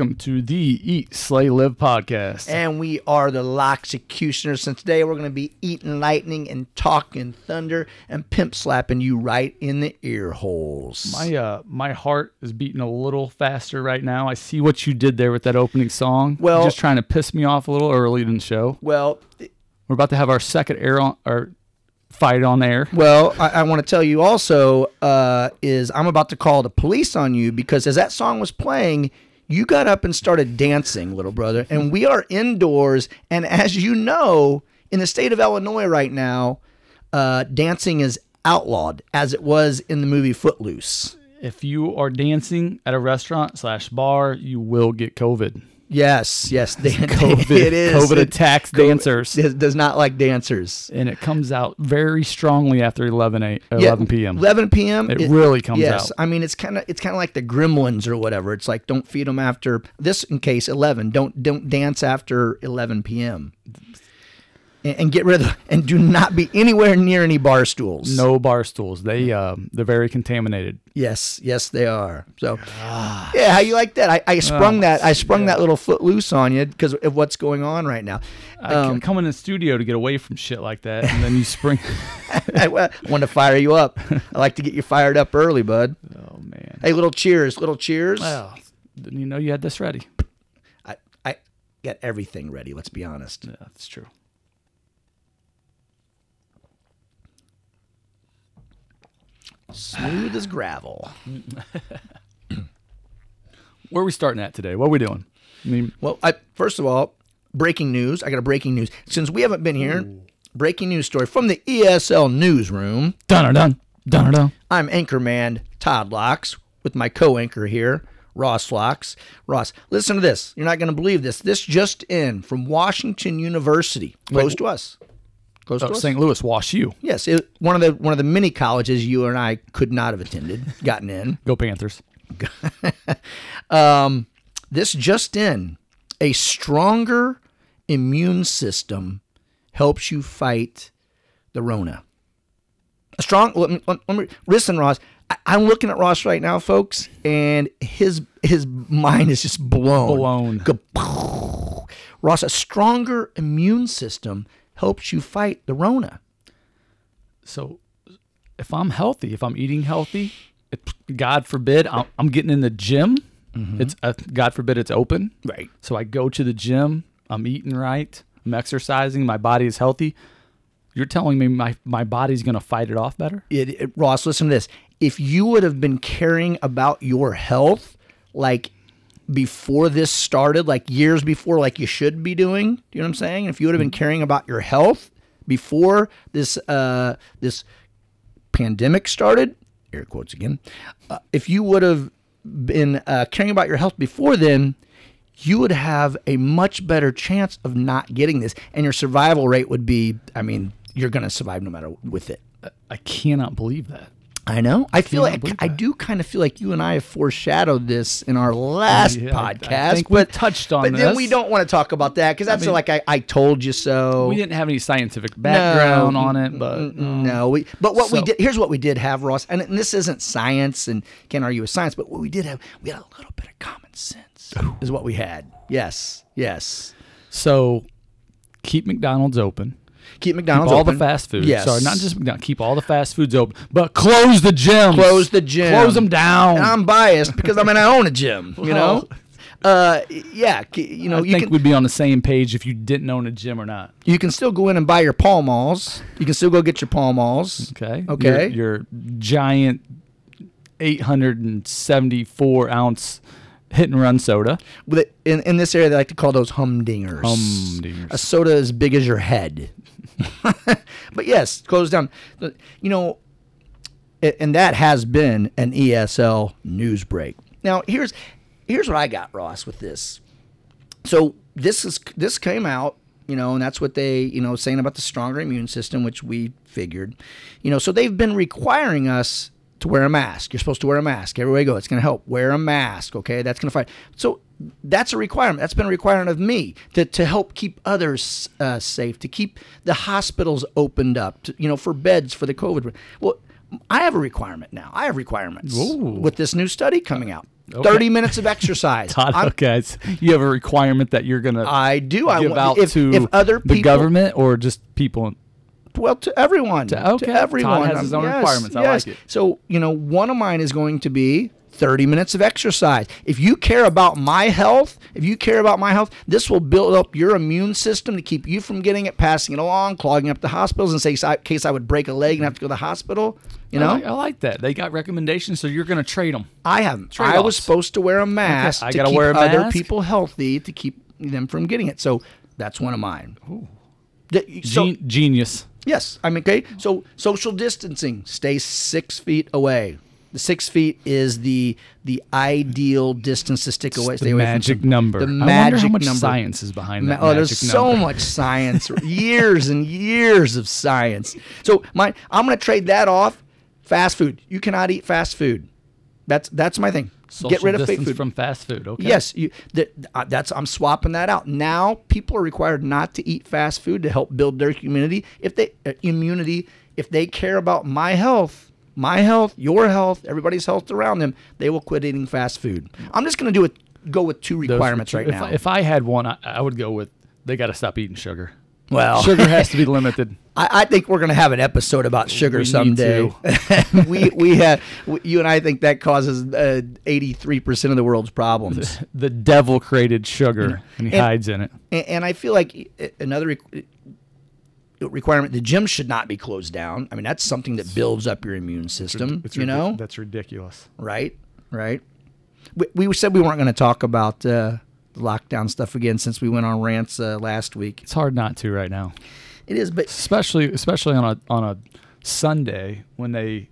Welcome to the Eat, Slay, Live podcast. And we are the Loxecutioners. And today we're going to be eating lightning and talking thunder and pimp slapping you right in the ear holes. my uh, my heart is beating a little faster right now. I see what you did there with that opening song. You're Well- just trying to piss me off a little early in the show. well, We're about to have our second air on or fight on air. well, I, I want to tell you also uh, is I'm about to call the police on you because as that song was playing, you got up and started dancing, little brother. And we are indoors, and as you know, in the state of Illinois right now, uh, dancing is outlawed, as it was in the movie Footloose. If you are dancing at a restaurant slash bar, you will get COVID. Yes, yes, Dan- COVID, it is. COVID It- attacks COVID dancers, does, does not like dancers. and it comes out very strongly after 11 a, 11 p.m. 11 p.m. It really comes yes, out. I mean it's kind of it's kind of like the Gremlins or whatever. It's like don't feed them after this in case 11. Don't don't dance after 11 p.m. And, and get rid of and do not be anywhere near any bar stools. No bar stools. They um, they're very contaminated. Yes, yes they are. So yeah, how you like that? I, I sprung Oh, that I sprung that little foot loose on you because of what's going on right now. I Um, come in the studio to get away from shit like that, and then you spring. I, I want to fire you up. I like to get you fired up early, bud. oh man. Hey, little cheers, little cheers. Well, didn't you know you had this ready? I, I got everything ready. Let's be honest. Yeah, that's true. Smooth as gravel. Where are we starting at today? What are we doing? I mean, Well, I first of all, breaking news. I got a breaking news. Since we haven't been here, breaking news story from the ESL newsroom. dun or dun, dun or done. I'm anchorman Todd Lox with my co-anchor here, Ross Lox. Ross, listen to this. You're not going to believe this. This just in from Washington University, close to us. Close Oh. St. Louis, WashU. Yes, it, one of the one of the many colleges you and I could not have attended, gotten in. Go Panthers. Um, this just in: a stronger immune system helps you fight the Rona. A strong. Let me, let, me listen, Ross. I, I'm looking at Ross right now, folks, and his his mind is just blown. Blown. Go- Ross, a stronger immune system helps you fight the Rona. So, if I'm healthy, if I'm eating healthy, it, God forbid, I'm, I'm getting in the gym. It's uh, God forbid it's open. Right. So I go to the gym. I'm eating right. I'm exercising. My body is healthy. You're telling me my my body's gonna fight it off better? it, it- Ross, listen to this. If you would have been caring about your health, like before this started, like years before, like you should be doing, do you know what I'm saying? If you would have been caring about your health before this uh, this pandemic started, air quotes again, uh, if you would have been uh, caring about your health before then, you would have a much better chance of not getting this, and your survival rate would be. I mean, you're going to survive no matter with it. I cannot believe that. I know. I feel like I do kind of feel like you and I have foreshadowed this in our last Yeah, I- I podcast. think we but touched on But then we don't want to talk about that because that's mean- like I, I told you so. We didn't have any scientific background No, on it, but um, no, we. But what we did here's what we did have, Ross, and this isn't science and can't argue with science, but what we did have, we had a little bit of common sense. Is what we had. Yes, yes. so keep McDonald's open. Keep McDonald's open. all open. the fast food. Yes. Sorry, not just McDonald's. Keep all the fast foods open, but close the gyms. close the gym. Close them down. And I'm biased because I mean I own a gym. You know. Uh, yeah, you know I you think can we'd be on the same page if you didn't own a gym or not. you can still go in and buy your Pall Malls. You can still go get your Pall Malls. Okay. Okay. Your, your giant 874 ounce hit and run soda. In in this area, they like to call those humdingers. Humdingers. A soda as big as your head. but yes, close down. You know, and that has been an ESL news break. Now here's here's what I got, Ross, with this. So this is this came out, you know, and that's what they, you know, saying about the stronger immune system, which we figured, you know. So they've been requiring us to wear a mask. You're supposed to wear a mask everywhere you go. It's going to help. Wear a mask, okay? That's going to fight. So that's a requirement. That's been a requirement of me to, to help keep others uh, safe, to keep the hospitals opened up, to, you know, for beds for the COVID. Well, I have a requirement now. I have requirements Ooh. with this new study coming out. Okay. 30 minutes of exercise. Todd, I'm- okay, you have a requirement that you're gonna I do. I give want- out if, to if other people, the government or just people. Well, to everyone. To, okay. everyone. Todd has his own yes, requirements. I yes. like it. So, you know, one of mine is going to be 30 minutes of exercise. If you care about my health, if you care about my health, this will build up your immune system to keep you from getting it, passing it along, clogging up the hospitals, and say, in case I would break a leg and have to go to the hospital. You I know, like, I like that. They got recommendations, so you're gonna trade them. I haven't. I was supposed to wear a mask I to gotta keep wear a other mask? people healthy to keep them from getting it. So that's one of mine. The- so- Gen- genius. Yes, I mean, okay. So social distancing, stay six feet away. The six feet is the the ideal distance to stick away. the Stay away magic from number. The I magic wonder how much number. science is behind Ma- that. oh, there's magic so much science, years and years of science. So my, I'm going to trade that off. Fast food. You cannot eat fast food. That's that's my thing. Social Get rid of fake food. from fast food. Okay. Yes, you. That, uh, that's I'm swapping that out. Now people are required not to eat fast food to help build their immunity. If they uh, immunity, if they care about my health, my health, your health, everybody's health around them, they will quit eating fast food. I'm just going to do it. Go with two requirements right if, now. If I had one, I, I would go with they got to stop eating sugar. well, Sugar has to be limited. I, I think we're going to have an episode about sugar We someday. we we have we, you and I think that causes uh, eighty three percent of the world's problems. The devil created sugar, and he And- hides in it. and, and I feel like uh, another requ- requirement: the gym should not be closed down. I mean, that's something that builds up your immune system. It's you know, that's ridiculous. right? Right. We, we said we weren't going to talk about uh, the lockdown stuff again since we went on rants uh, last week. It's hard not to right now, It is, but especially especially on a on a Sunday when they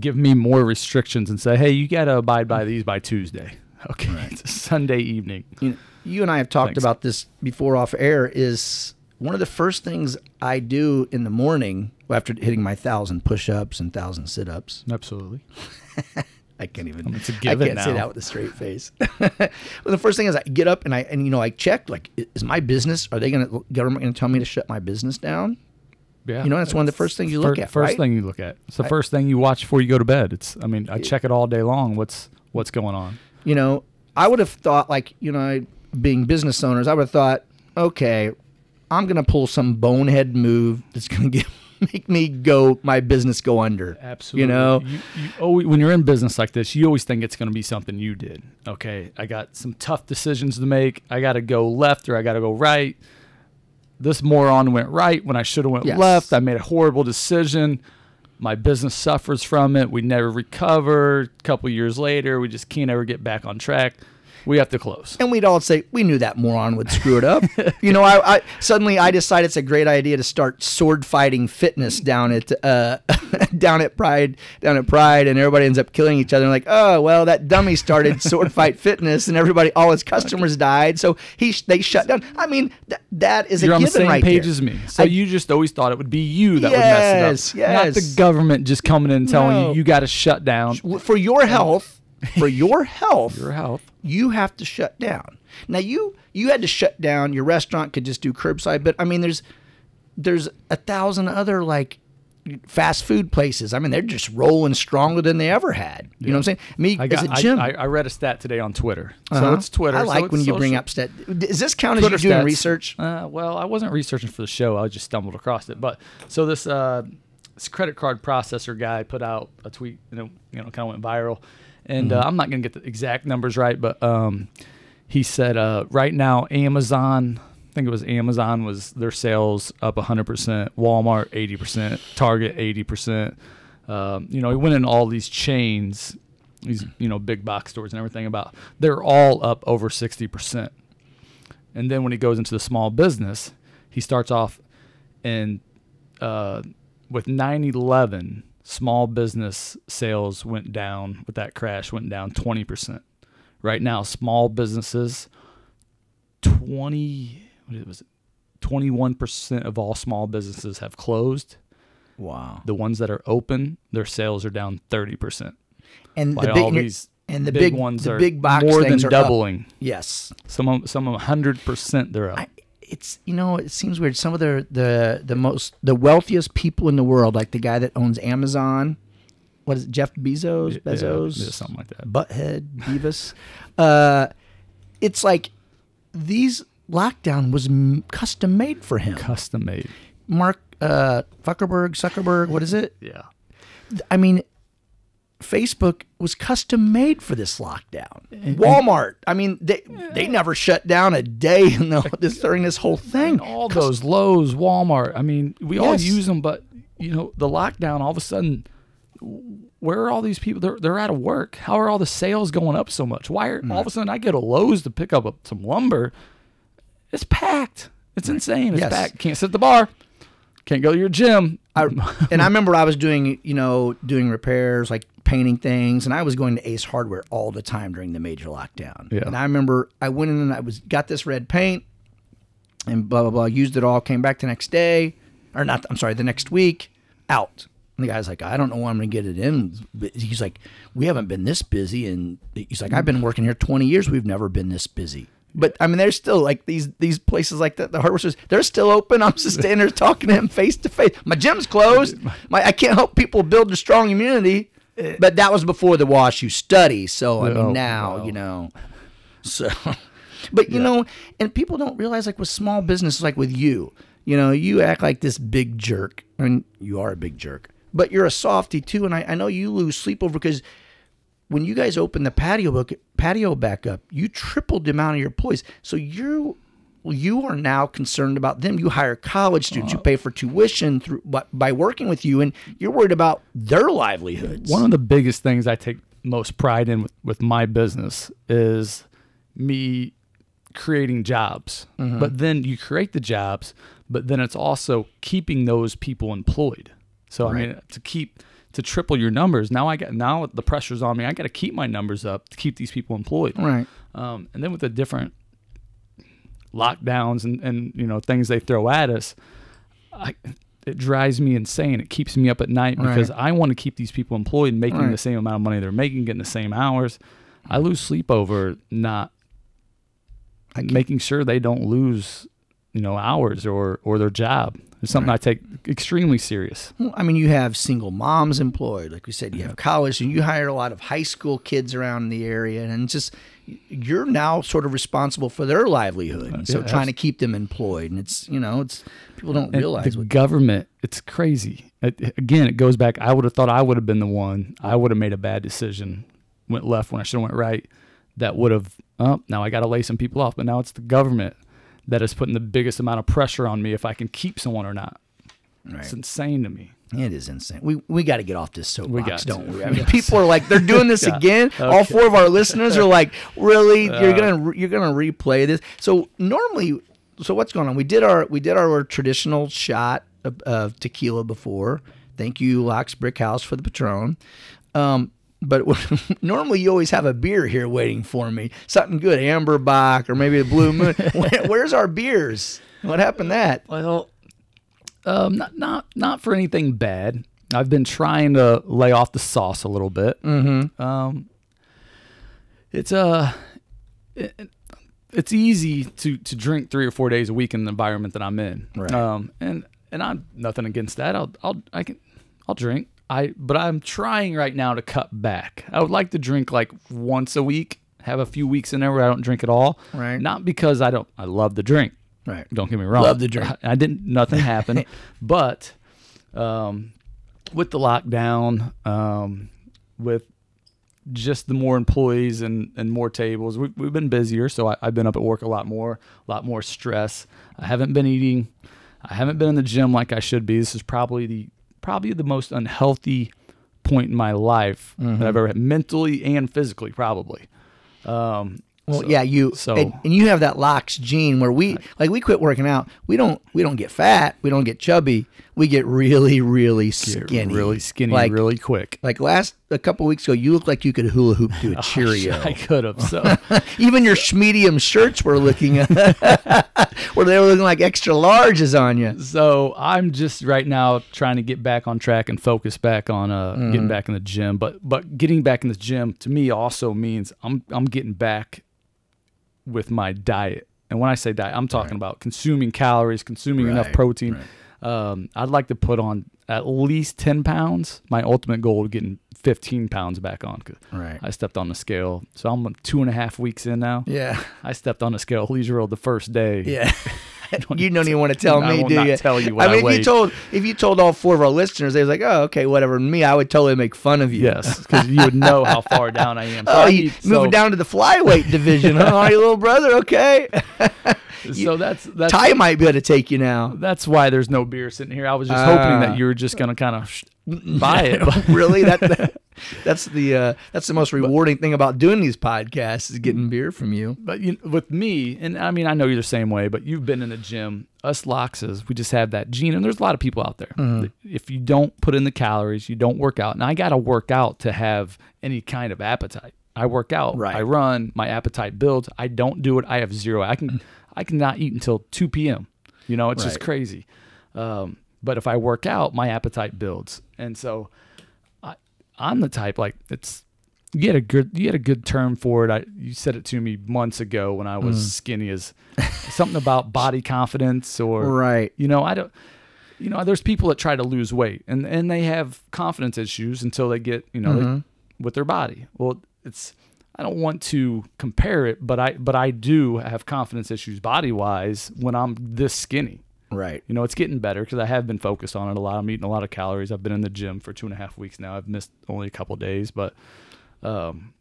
give me more restrictions and say, "Hey, you got to abide by these by Tuesday." Okay, it's a Sunday evening. you, know, you and I have talked Thanks. about this before off air. Is one of the first things I do in the morning after hitting my thousand push-ups and thousand sit-ups. Absolutely. I can't even. It's a I given can't say now. that with a straight face. well, the first thing is I get up and I and you know I check like is my business are they going to government going to tell me to shut my business down? Yeah, You know, that's one of the first things you look fir- at, First right? thing you look at. It's the first thing you watch before you go to bed. It's. I mean, I check it all day long. What's what's going on? You know, I would have thought like you know I- being business owners, I would have thought okay, I'm going to pull some bonehead move that's going to get make me go my business go under. Absolutely. You know, you, you always, when you're in business like this, you always think it's going to be something you did. Okay, I got some tough decisions to make. I got to go left or I got to go right. This moron went right when I should have went Yes. left. I made a horrible decision. My business suffers from it. We never recover. A couple years later, we just can't ever get back on track. We have to close. and we'd all say we knew that moron would screw it up. you know, I, I suddenly I decided it's a great idea to start sword fighting fitness down at uh, down at Pride, down at Pride, and everybody ends up killing each other. like, oh well, that dummy started sword fight fitness, and everybody, all his customers died, so he they shut down. I mean, th- that is You're a on the given same right page there. as me. So I- you just always thought it would be you that Yes, would mess it up. Not the government just coming in and telling No. you you got to shut down for your health, for your health, your health. you have to shut down. Now you you had to shut down. Your restaurant could just do curbside, but I mean, there's there's a thousand other like fast food places. I mean, they're just rolling stronger than they ever had. You know what I'm saying? Me I as got. a I, gym. I, I read a stat today on Twitter. So Uh-huh. it's Twitter. I like it's when you bring up stat. Does this count Twitter as you doing stats. research? Uh, well, I wasn't researching for the show. I just stumbled across it. But so this uh, this credit card processor guy put out a tweet. You know, you know, kind of went viral. And Mm-hmm. uh, I'm not going to get the exact numbers right, but um, he said uh, right now Amazon. I think it was Amazon was their sales up 100%, Walmart 80%, Target 80%. Um, you know, he went in all these chains, these you know big box stores and everything about they're all up over 60%. And then when he goes into the small business, he starts off and uh, with 9/11, small business sales went down with that crash went down 20%. Right now, small businesses 20 what was it? 21% of all small businesses have closed. Wow. The ones that are open, their sales are down 30%. And By the big all these and the big, big ones the are big box more than are up. doubling. Yes. Some of some of 100% they're up. I, it's you know it seems weird. Some of the the the most the wealthiest people in the world, like the guy that owns Amazon, what is it, Jeff Bezos, Bezos, yeah, something like that. Butthead, Beavis. uh, it's like these lockdown was m- custom made for him. Custom made. Mark uh, Zuckerberg, Zuckerberg, what is it? Yeah. I mean, Facebook was custom made for this lockdown. Walmart, I mean, they they never shut down a day in the, this, during this whole thing. And all those Lowe's, Walmart. I mean, we all Yes. use them, but you know, the lockdown. All of a sudden, where are all these people? They're they're out of work. How are all the sales going up so much? Why are mm. all of a sudden I go to Lowe's to pick up a, some lumber? It's packed. It's insane. It's Yes. packed. Can't sit at the bar. Can't go to your gym. I, and I remember I was doing, you know, doing repairs, like painting things, and I was going to Ace Hardware all the time during the major lockdown. Yeah. And I remember I went in and I was got this red paint, and blah blah blah. Used it all. Came back the next day, or not. I'm sorry, the next week. Out. And the guy's like, I don't know when I'm gonna get it in. But he's like, we haven't been this busy, and he's like, I've been working here 20 years. We've never been this busy. But I mean, there's still like these these places like that, the hardware stores. They're still open. I'm just standing there talking to him face to face. My gym's closed. My I can't help people build a strong immunity. But that was before the WashU study. So I mean, Oh, now wow. you know. So, but you know, and people don't realize like with small businesses, like with you, you know, you act like this big jerk, and you are a big jerk, but you're a softy too. And I, I know you lose sleep over because when you guys open the patio book patio back up, you tripled the amount of your employees. So you you are now concerned about them. You hire college students, you pay for tuition through by, by working with you, and you're worried about their livelihoods. One of the biggest things I take most pride in with, with my business is me creating jobs. But then you create the jobs, but then it's also keeping those people employed. So I mean to keep to triple your numbers, now I got now the pressure's on me. I got to keep my numbers up to keep these people employed. right. Um, and then with the different lockdowns and, and you know things they throw at us, I, it drives me insane. It keeps me up at night because I want to keep these people employed, making Right. the same amount of money they're making, getting the same hours. I lose sleep over not making sure they don't lose, you know, hours or or their job. It's something I take extremely serious. Well, I mean, you have single moms employed, like we said. You have college, and you hire a lot of high school kids around the area, and just you're now sort of responsible for their livelihood. And so yeah, trying to keep them employed, and it's you know, it's people don't realize the government. It's crazy. It, again, it goes back. I would have thought I would have been the one. I would have made a bad decision, went left when I should have went right. That would have. Oh, now I got to lay some people off. But now it's the government that is putting the biggest amount of pressure on me if I can keep someone or not. Right. It's insane to me. It is insane. We we got to get off this soapbox, got don't to. we? I mean, people are like, they're doing this Yeah. again. All four of our listeners are like, really? you're gonna you're gonna replay this? So normally, so what's going on? We did our we did our traditional shot of, of tequila before. Thank you, Lox Brick House, for the Patron. Um, but normally you always have a beer here waiting for me, something good, Amber Bock or maybe a Blue Moon. Where- Where's our beers? What happened to that? Well, um, not not not for anything bad. I've been trying to lay off the sauce a little bit. Mm-hmm. Um, it's uh, it, it's easy to to drink three or four days a week in the environment that I'm in. Right. Um, and and I'm nothing against that. I'll I'll I can I'll drink. I but I'm trying right now to cut back. I would like to drink like once a week. Have a few weeks in there where I don't drink at all. Right. Not because I don't. I love the drink. Right. Don't get me wrong. Love the drink. I, I didn't. Nothing happened, but um, with the lockdown, um, with just the more employees and, and more tables, we, we've been busier. So I, I've been up at work a lot more, a lot more stress. I haven't been eating. I haven't been in the gym like I should be. This is probably the probably the most unhealthy point in my life Mm-hmm. that I've ever had, mentally and physically, probably. Um, Well, so- yeah, you so- and, and you have that Lox gene where we like we quit working out. We don't we don't get fat. We don't get chubby. We get really really skinny, really skinny, Like really quick. like last a couple weeks ago, you looked like you could hula hoop to a Cheerio. I could have. So Even your medium shirts were looking where they were looking like extra larges on you. so I'm just right now trying to get back on track and focus back on uh, Mm-hmm. getting back in the gym. But but getting back in the gym to me also means I'm I'm getting back with my diet. And when I say diet, I'm talking about consuming calories, consuming enough Right, protein. Um, I'd like to put on at least 10 pounds. My ultimate goal is getting 15 pounds back on. 'cause Right. I stepped on the scale. So I'm two and a half weeks in now. Yeah. I stepped on the scale Leisure World the first day. Yeah. you don't even want to tell me, do not you? tell you what I I mean, if you told if you told all four of our listeners, they was like, "Oh, okay, whatever." Me, I would totally make fun of you. Yes, because you would know how far down I am. So Oh, I you need- moving down to the flyweight division, huh? Are you little brother? Okay. So that's that's Ty might be able to take you now. that's why there's no beer sitting here. I was just hoping Ah. that you were just gonna kind of sh- buy it. really? That, that- that's the uh, that's the most rewarding thing about doing these podcasts is getting beer from you. But you, with me, and I mean, I know you're the same way, but you've been in a gym. Us Loxes, we just have that gene, and there's a lot of people out there. Mm-hmm. If you don't put in the calories, you don't work out. And I got to work out to have any kind of appetite. I work out, Right. I run, my appetite builds. I don't do it. I have zero. I can, I cannot eat until 2 p.m. You know, it's just crazy. Um, but if I work out, my appetite builds, and so I'm the type like it's you had a good you had a good term for it. I you said it to me months ago when I was Mm. skinny as something about body confidence or Right. you know I don't you know there's people that try to lose weight and and they have confidence issues until they get you know Mm-hmm. they, with their body. Well, it's I don't want to compare it, but I but I do have confidence issues body wise when I'm this skinny. Right. You know, it's getting better because I have been focused on it a lot. I'm eating a lot of calories. I've been in the gym for two and a half weeks now. I've missed only a couple days, but um,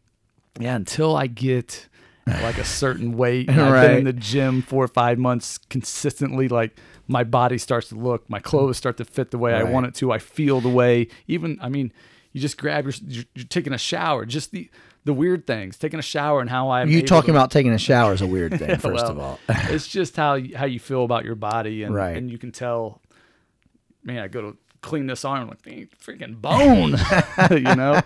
yeah, until I get like a certain weight, and I've been in the gym four or five months consistently. Like my body starts to look, my clothes start to fit the way I want it to. I feel the way. Even I mean, you just grab your, you're, you're taking a shower. Just the the weird things, taking a shower and how I'm You talking to- about taking a shower is a weird thing. First of all, it's just how you, how you feel about your body, and Right. and you can tell. Man, I go to clean this arm, like freaking bone, you know.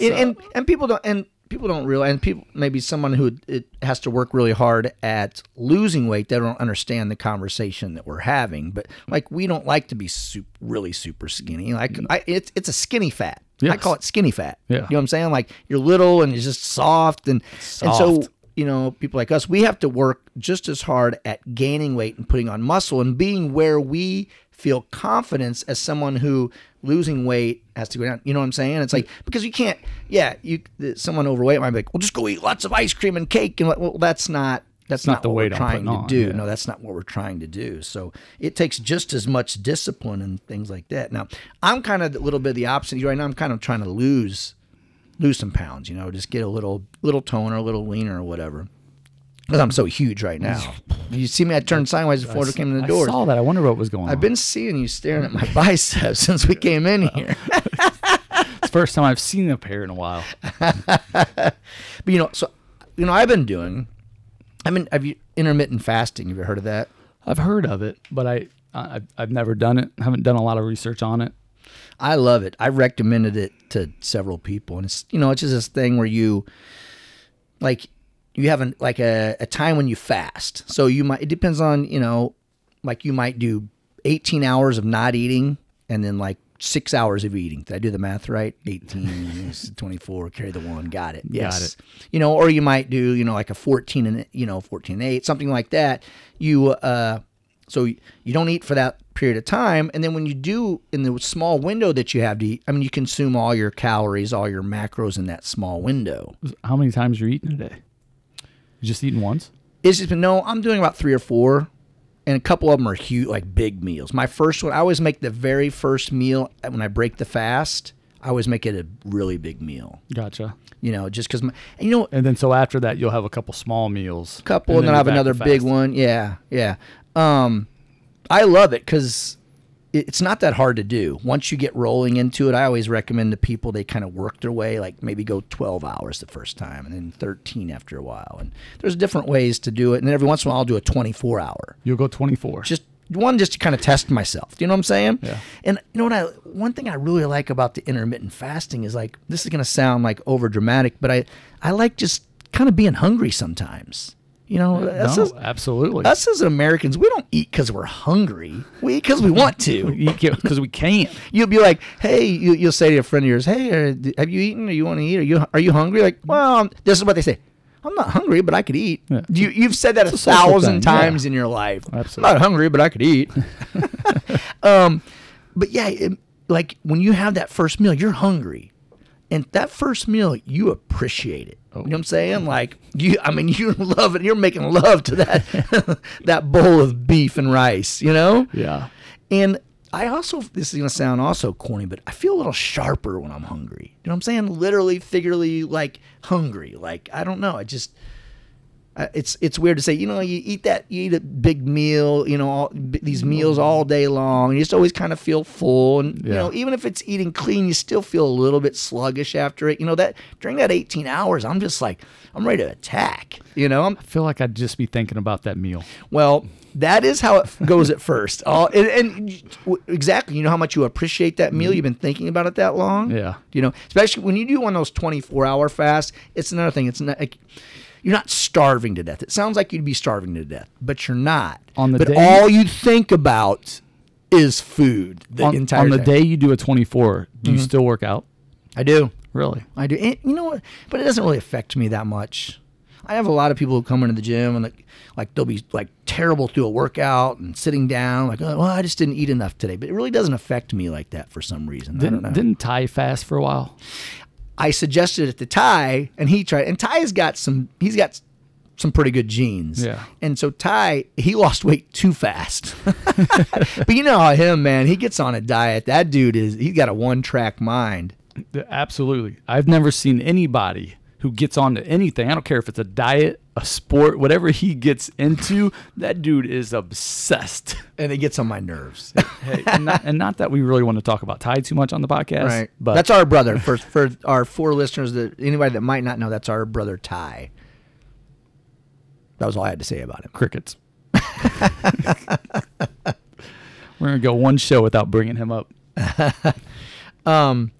and, and and people don't and people don't realize and people maybe someone who it has to work really hard at losing weight they don't understand the conversation that we're having but like we don't like to be super, really super skinny like mm. I, it's it's a skinny fat I call it skinny fat Yeah. you know what I'm saying like you're little and you're just soft and and so you know people like us we have to work just as hard at gaining weight and putting on muscle and being where we feel confidence as someone who losing weight has to go down. You know what I'm saying? It's like because you can't. Yeah, you someone overweight might be like, well, just go eat lots of ice cream and cake, and well, that's not. That's not not, the what weight we're I'm trying to on, do. yeah. No, that's not what we're trying to do. So it takes just as much discipline and things like that. Now, I'm kind of a little bit of the opposite right now. I'm kind of trying to lose lose some pounds. You know, just get a little little toner, a little leaner, or whatever. Because I'm so huge right now. You see me? I turned sideways before I came in the door. I saw that. I wonder what was going on. I've been seeing you staring at my biceps since we came in here. It's the first time I've seen a pair in a while. But you know, so you know, I've been doing. I mean, have you intermittent fasting? Have you heard of that? I've heard of it, but I, I I've- never done it. haven't done a lot of research on it. I love it. I recommended it to several people, and it's you know, it's just this thing where you, like, you have an, like a, a time when you fast. So you might. It depends on you know, like you might do 18 hours of not eating, and then like six hours of eating. Did I do the math right? 18, 24, carry the one. Got it. Yes. You know, or you might do, you know, like a 14 and, you know, 14 and 8, something like that. You, uh, so you don't eat for that period of time. And then when you do in the small window that you have to eat, I mean, you consume all your calories, all your macros in that small window. How many times you're eating a day? You just eating once? It's just been, no, I'm doing about three or four. And a couple of them are huge, like big meals. My first one, I always make the very first meal when I break the fast. I always make it a really big meal, Gotcha. you know, just because. And you know, And then so after that, you'll have a couple small meals. A couple, and, then, I you're have another big one. Yeah, yeah. Um, I love it because it's not that hard to do. Once you get rolling into it, I always recommend to people they kind of work their way, like maybe go 12 hours the first time and then 13 after a while. And there's different ways to do it. And every once in a while, I'll do a 24 hour. You'll go 24. Just one, just to kind of test myself. Do you know what I'm saying? Yeah. And you know what I one thing I really like about the intermittent fasting is like this is gonna sound like over dramatic, but I I like just kind of being hungry sometimes. You know, no, just- absolutely. us as Americans, we don't eat because we're hungry. We eat because we want to. because we can't. You'll be like, hey, you, you'll say to a friend of yours, hey, d- have you eaten? Or you want to eat? Are you are you hungry? Like, well, this is what they say. I'm not hungry, but I could eat. Yeah. You, you've said that a, a thousand times yeah. in your life. Absolutely. I'm not hungry, but I could eat. um, but yeah, it, like when you have that first meal, you're hungry. And that first meal you appreciate it. You know what I'm saying? Oh. Like you, I mean, you love it. You're making love to that that bowl of beef and rice. You know? Yeah. And I also, this is gonna sound also corny, but I feel a little sharper when I'm hungry. You know what I'm saying? Literally, figuratively, like hungry. Like I don't know. I just, Uh, it's it's weird to say. You know, you eat that, you eat a big meal. You know, all, b- these meals all day long. And you just always kind of feel full, and you know, even if it's eating clean, you still feel a little bit sluggish after it. You know that during that 18 hours, I'm just like, I'm ready to attack. You know, I'm I feel like I'd just be thinking about that meal. well, that is how it goes at first. All and, and exactly, you know how much you appreciate that meal. Mm-hmm. You've been thinking about it that long. Yeah. You know, especially when you do one of those twenty-four hour fasts. It's another thing. It's not like you're not starving to death. It sounds like you'd be starving to death, but you're not. On the but day- all you think about is food the on, entire on the time. day you do a 24, do Mm-hmm. you still work out? I do. Really? I do. And you know what? But it doesn't really affect me that much. I have a lot of people who come into the gym and like, like they'll be like terrible through a workout and sitting down, like, oh, well, I just didn't eat enough today. But it really doesn't affect me like that for some reason. I don't Didn't, know. didn't Ty fast for a while? I suggested it to Ty, and he tried. And Ty's got some. He's got some pretty good genes. Yeah. And so Ty, he lost weight too fast. but you know how him, man, he gets on a diet. That dude is. He's got a one track mind. Absolutely. I've never seen anybody who gets onto anything. I don't care if it's a diet, a sport, whatever he gets into, that dude is obsessed. And it gets on my nerves. Hey, and, not, and not that we really want to talk about Ty too much on the podcast, Right. but that's our brother. For for our four listeners that anybody that might not know, that's our brother Ty. That was all I had to say about him. crickets. We're gonna go one show without bringing him up. um,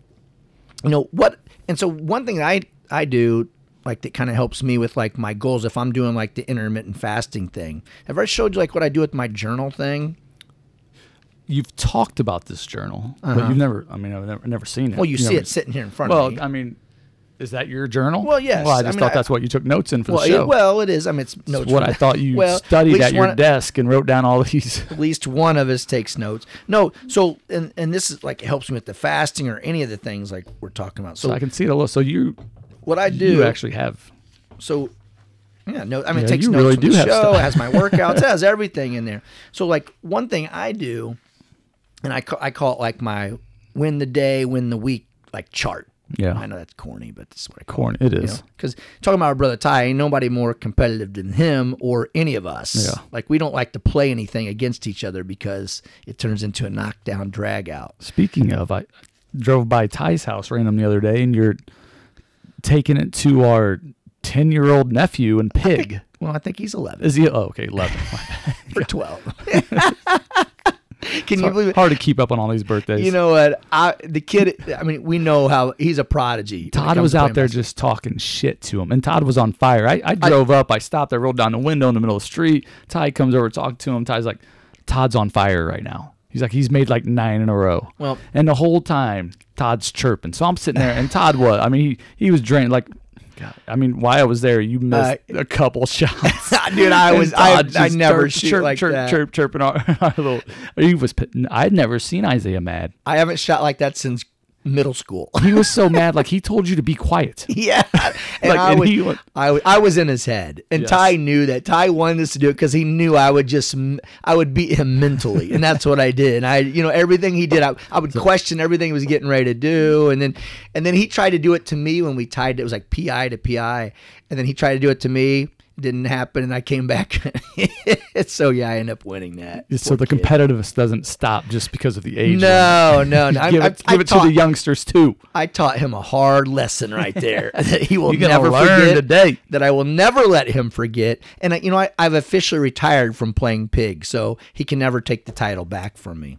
You know what? And so one thing that I I do like that kind of helps me with like my goals if I'm doing like the intermittent fasting thing. Have I showed you like what I do with my journal thing? You've talked about this journal, but you've never. I mean, I've never, never seen it. Uh-huh. Well, you see never- it sitting here in front Well, of me. Well, I mean, is that your journal? Well, yes. Well, I I just mean, thought I- that's what you took notes in for well, the show. it, well, it is. I mean, it's notes. what I thought you Well, studied least at your one- desk and wrote down all these. At least one of us takes notes. No, so and and this is like it helps me with the fasting or any of the things like we're talking about. So, So I can see it a little. So you, what I do you actually have. so yeah, no, I mean, Yeah, it takes you notes really from the show. It has my workouts. it has everything in there. So like one thing I do, and I call, I call it like my win the day, win the week like chart. Yeah. I know that's corny, but this is what I call Corny, it. it is. Because talking about our brother Ty, ain't nobody more competitive than him or any of us. Yeah. Like we don't like to play anything against each other because it turns into a knockdown drag out. Speaking of, I drove by Ty's house random the other day, and you're taking it to our ten-year-old nephew and pig. Well, I think he's 11 Is he? Oh, okay, eleven. for 12. Can you believe it? Hard to keep up on all these birthdays. You know what? I the kid. I mean, we know how he's a prodigy. Todd was to out there basketball. just talking shit to him, and Todd was on fire. I, I drove up, I stopped, I rolled down the window in the middle of the street. Ty comes over, talk to him. Ty's like, Todd's on fire right now. He's like, he's made like nine in a row. Well- and the whole time Todd's chirping. So I'm sitting there, and Todd was. I mean, he he was drained. Like, God, I mean, while I was there, you missed Uh, a couple shots. Dude, I was- I- I never chirp, shoot chirp, like chirp, that. chirp, chirping our, our little. He was. I'd never seen Isaiah mad. I haven't shot like that since middle school. He was so mad. Like he told you to be quiet. yeah, and, Like, I, and was, I, wa- I was in his head, and Yes. Ty knew that. Ty wanted us to do it because he knew I would just I would beat him mentally, and that's what I did. And I, you know, everything he did, I, I would question everything he was getting ready to do, and then and then he tried to do it to me when we tied it. It was like PI to PI, and then he tried to do it to me. Didn't happen, and I came back. so yeah, I end up winning that. So Poor the kid. competitiveness doesn't stop just because of the age. No, no, no. Give I, it, I give it to the youngsters too. I taught him a hard lesson right there that he will never learn forget. today. That I will never let him forget. And I, you know, I, I've officially retired from playing pig, so he can never take the title back from me.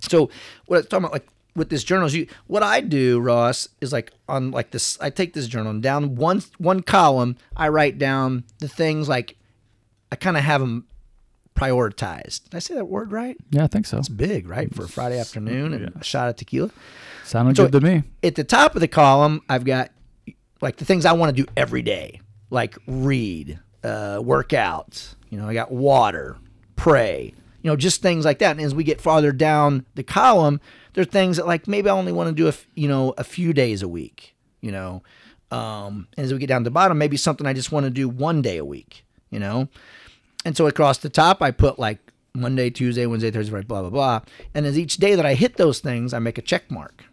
So what I was talking about, like with this journal, is you what I do, Ross, is like on like this. I take this journal and down one one column. I write down the things like I kind of have them prioritized. Did I say that word right? Yeah, I think so. It's big, right, for a Friday afternoon and a shot of tequila Sounded So- good to me. at the top of the column, I've got like the things I want to do every day, like read, uh, work out. You know, I got water, pray. You know, just things like that. And as we get farther down the column, there are things that like maybe I only want to do a f- you know a few days a week. You know, um, and as we get down to the bottom, maybe something I just want to do one day a week. You know, and so across the top, I put like Monday, Tuesday, Wednesday, Thursday, Friday, blah blah blah. And as each day that I hit those things, I make a check mark.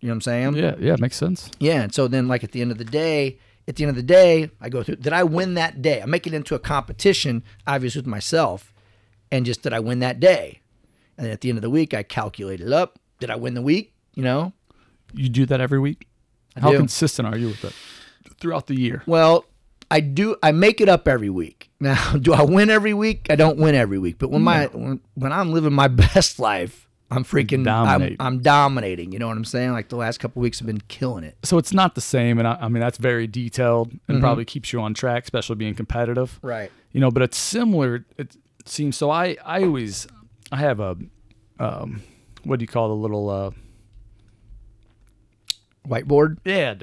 You know what I'm saying? Yeah, yeah, makes sense. Yeah, and so then like at the end of the day, at the end of the day, I go through did I win that day? I make it into a competition, obviously with myself, and just did I win that day? And at the end of the week, I calculate it up. Did I win the week? You know? You do that every week? How do. consistent are you with it throughout the year? Well, I do. I make it up every week. Now, do I win every week? I don't win every week. But when my when, when I'm living my best life, I'm freaking Dominating. I'm, I'm dominating. You know what I'm saying? Like the last couple weeks have been killing it. So it's not the same, and I, I mean that's very detailed and mm-hmm. probably keeps you on track, especially being competitive. Right. You know, but it's similar. It seems so. I I always I have a um, what do you call the little uh, Whiteboard. yeah?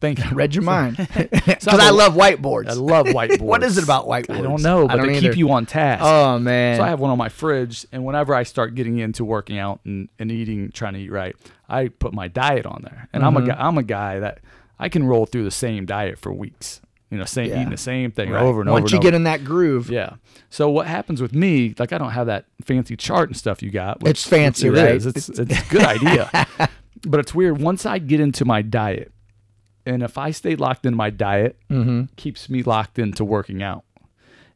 Thank you. Read your mind. Because I love whiteboards. I love whiteboards. what is it about whiteboards? I don't know, but I don't they either. keep you on task. Oh man. So I have one on my fridge, and whenever I start getting into working out and, and eating, trying to eat right, I put my diet on there. And Mm-hmm. I'm a guy, I'm a guy that I can roll through the same diet for weeks. You know, same Yeah. eating the same thing Right. over and Once over. Once you and get in that groove, yeah. So what happens with me? Like I don't have that fancy chart and stuff you got. It's fancy, it right? is. It's it's a good idea, but it's weird. Once I get into my diet, and if I stay locked into my diet, Mm-hmm. keeps me locked into working out.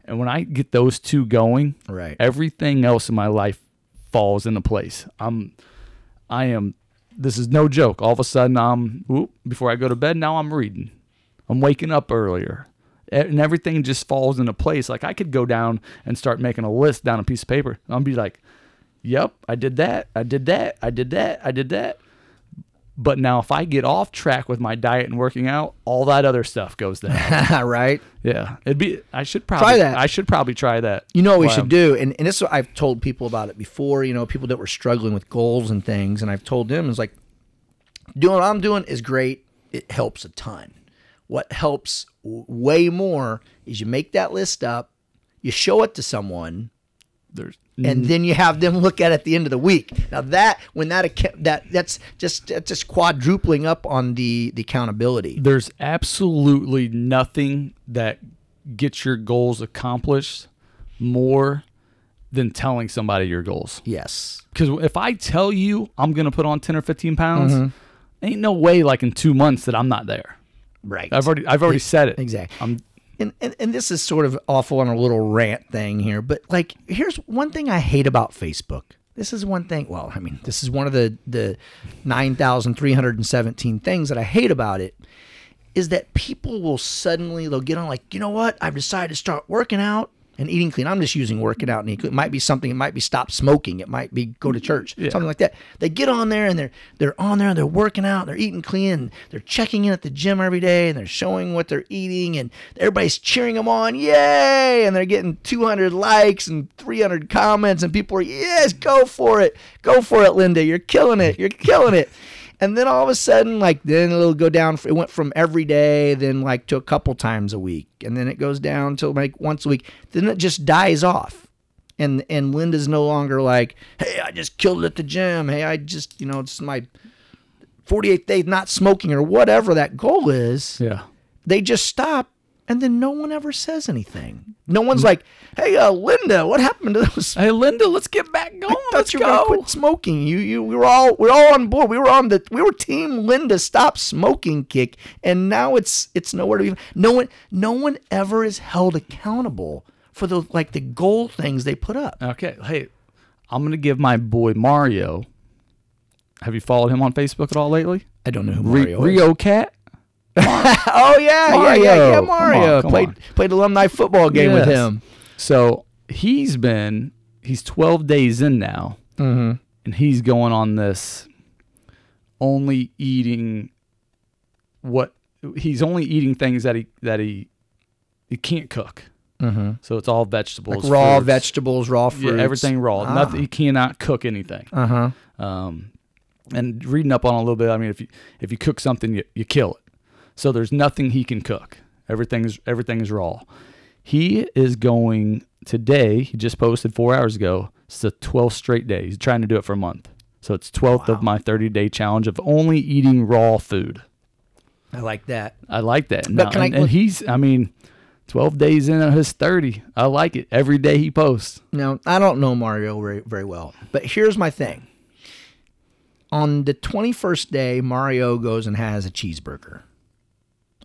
And when I get those two going, Right. everything else in my life falls into place. I'm, I am. This is no joke. All of a sudden, I'm whoop, before I go to bed. Now I'm reading. I'm waking up earlier, and everything just falls into place. Like I could go down and start making a list down a piece of paper. I'll be like, "Yep, I did that. I did that. I did that. I did that." But now, if I get off track with my diet and working out, all that other stuff goes down. right. yeah, it'd be. I should probably try that. I should probably try that. You know what we should do, and, and this is what I've told people about it before. You know, people that were struggling with goals and things, and I've told them is like, doing what I'm doing is great. It helps a ton. What helps way more is you make that list up, you show it to someone, There's and then you have them look at it at the end of the week. Now that when that that that's just that's just quadrupling up on the the accountability. there's absolutely nothing that gets your goals accomplished more than telling somebody your goals. Yes. Because if I tell you I'm gonna put on ten or fifteen pounds, Mm-hmm. ain't no way like in two months that I'm not there. Right. I've already I've already said it. Exactly. I'm and, and and this is sort of awful on a little rant thing here, but like here's one thing I hate about Facebook. This is one thing. Well, I mean, this is one of the the nine thousand three hundred and seventeen things that I hate about it is that people will suddenly they'll get on like, you know what? I've decided to start working out and eating clean. I'm just using working out and eating. It might be something. It might be stop smoking. It might be go to church. Something like that. They get on there and they're they're on there and they're working out. They're eating clean. And they're checking in at the gym every day and they're showing what they're eating and everybody's cheering them on. Yay! And they're getting 200 likes and 300 comments and people are yes, go for it, go for it, Linda. You're killing it. You're killing it. And then all of a sudden, like then it'll go down. It went from every day, then like to a couple times a week, and then it goes down to like once a week. Then it just dies off, and and Linda's no longer like, hey, I just killed it at the gym. Hey, I just you know it's my 48th day not smoking or whatever that goal is. yeah. They just stop, and then no one ever says anything. No one's like, hey, uh, Linda, what happened to those Hey Linda, let's get back going. Let's you go. quit smoking. You you we were all we were all on board. We were on the we were team Linda stop smoking kick, and now it's it's nowhere to be. No one no one ever is held accountable for the like the goal things they put up. Okay. Hey, I'm gonna give my boy Mario. Have you followed him on Facebook at all lately? I don't know who Mario is. Rio Cat. Oh yeah, yeah, yeah, Mario. yeah. Come on, Mario come played on. played alumni football game with him. So he's been he's 12 days in now, Mm-hmm. and he's going on this only eating what he's only eating things that he that he he can't cook. Mm-hmm. So it's all vegetables, Like raw fruits. vegetables, raw yeah, fruits, everything raw. Ah. Nothing. He cannot cook anything. Uh huh. Um, and reading up on a little bit, I mean, if you if you cook something, you, you kill it. So there's nothing he can cook. Everything's everything is raw. He is going today. He just posted four hours ago. It's the 12th straight day. He's trying to do it for a month. So it's 12th of my 30 day challenge of only eating raw food. I like that. I like that. But Now, can I and, and he's, I mean, 12 days in on his 30. I like it. Every day he posts. Now, I don't know Mario very, very well, but here's my thing. On the 21st day, Mario goes and has a cheeseburger.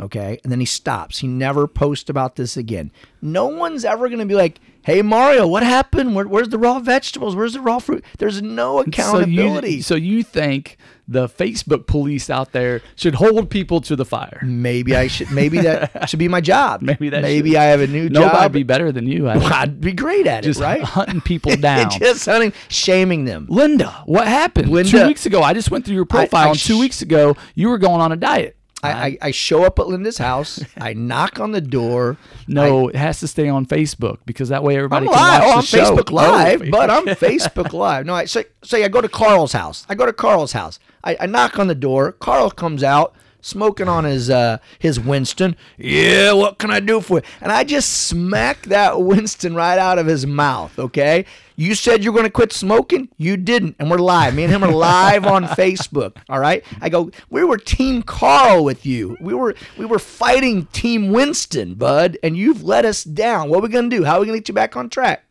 Okay. And then he stops. He never posts about this again. No one's ever going to be like, hey, Mario, what happened? Where, where's the raw vegetables? Where's the raw fruit? There's no accountability. So you, so you think the Facebook police out there should hold people to the fire? maybe I should, maybe that should be my job. Maybe that maybe should- I have a new job. Nobody'd be better than you. I think. I'd be great at just it, right? hunting people down. just hunting, shaming them. Linda, what happened? Two weeks ago, I just went through your profile, I and two weeks ago, you were going on a diet. I, I, I show up at Linda's house. I knock on the door. No, it has to stay on Facebook because that way everybody I'm can live. watch Oh, I'm show. Facebook oh, Live, Oh, but I'm Facebook Live. No, I say, say I go to Carl's house. I go to Carl's house. I, I knock on the door. Carl comes out smoking on his uh, his Winston. Yeah, what can I do for you? And I just smack that Winston right out of his mouth. Okay, you said you're going to quit smoking. You didn't, and we're live. Me and him are live on Facebook. All right. I go. We were Team Carl with you. We were we were fighting Team Winston, bud, and you've let us down. What are we going to do? How are we going to get you back on track?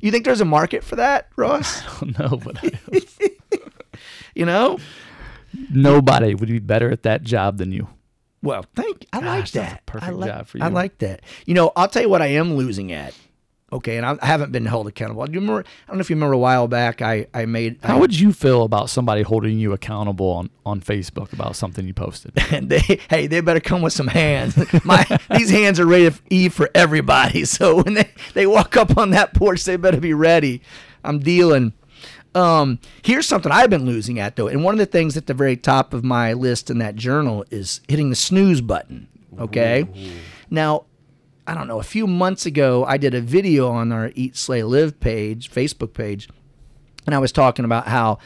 You think there's a market for that, Ross? no, but I- You know? Nobody would be better at that job than you. Well, thank I like Gosh, a that. perfect I like, job for you. I like that. You know, I'll tell you what I am losing at. Okay, and I, I haven't been held accountable. Do you remember? I don't know if you remember a while back. I I made. How I, would you feel about somebody holding you accountable on, on Facebook about something you posted? and they hey they better come with some hands. My these hands are ready to eat for everybody. So when they they walk up on that porch, they better be ready. I'm dealing. Um, here's something I've been losing at though, and one of the things at the very top of my list in that journal is hitting the snooze button. Okay, now I don't know. A few months ago, I did a video on our Eat Slay Live page, Facebook page, and I was talking about how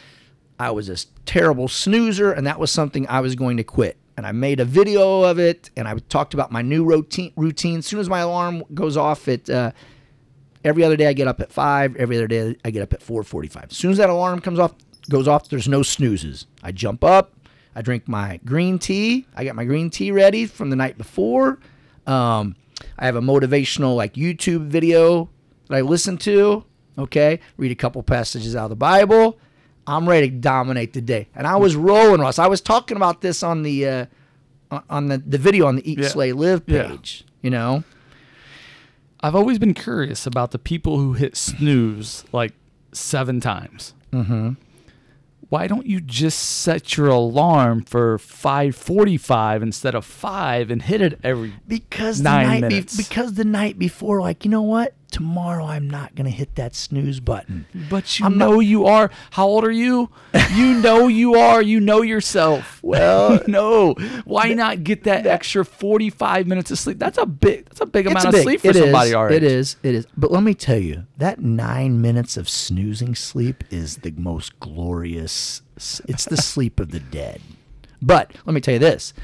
I was a terrible snoozer, and that was something I was going to quit. And I made a video of it, and I talked about my new routine. Routine. As soon as my alarm goes off, at uh, every other day I get up at five. Every other day I get up at four forty-five. As soon as that alarm comes off, goes off, there's no snoozes. I jump up. I drink my green tea. I got my green tea ready from the night before. Um, I have a motivational like YouTube video that I listen to. Okay, read a couple passages out of the Bible. I'm ready to dominate the day, and I was rolling, Ross. I was talking about this on the uh, on the the video on the Eat Yeah. Slay Live Yeah. page. You know, I've always been curious about the people who hit snooze like seven times. Mm-hmm. Why don't you just set your alarm for 5:45 instead of five and hit it every? because the Nine night be- minutes. because the night before, like you know what, tomorrow I'm not gonna hit that snooze button. But you I'm not- know you are. How old are you? You know you are. You know yourself. Well, no. Why not get that, extra 45 minutes of sleep? That's a big. That's a big amount a of sleep for it is, somebody our It age. is. It is. But let me tell you, that nine minutes of snoozing sleep is the most glorious. It's the sleep of the dead. But let me tell you this: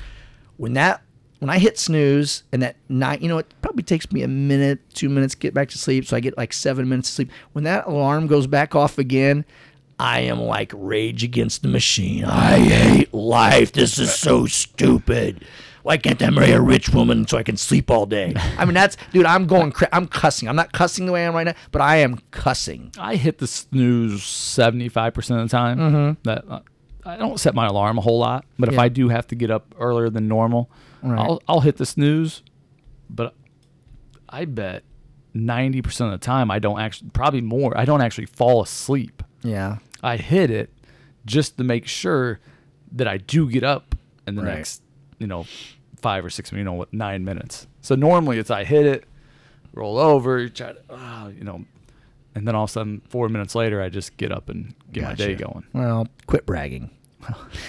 when that when I hit snooze and that night, you know, it probably takes me a minute, two minutes to get back to sleep, so I get like seven minutes of sleep. When that alarm goes back off again. I am like Rage Against the Machine. I hate life. This is so stupid. Why can't I marry a rich woman so I can sleep all day? I mean, that's dude. I'm going. Cra- I'm cussing. I'm not cussing the way I am right now, but I am cussing. I hit the snooze 75% of the time. That uh, I don't set my alarm a whole lot, but if Mm-hmm. I do have to get up earlier than normal, Right. I'll I'll hit the snooze. But I bet 90% of the time I don't actually probably more, I don't actually fall asleep. Yeah. I hit it just to make sure that I do get up in the Right. next, you know, five or six, you know, what, nine minutes. So normally it's I hit it, roll over, try to, ah, you know, and then all of a sudden, four minutes later, I just get up and get my day Gotcha. going. Well, quit bragging.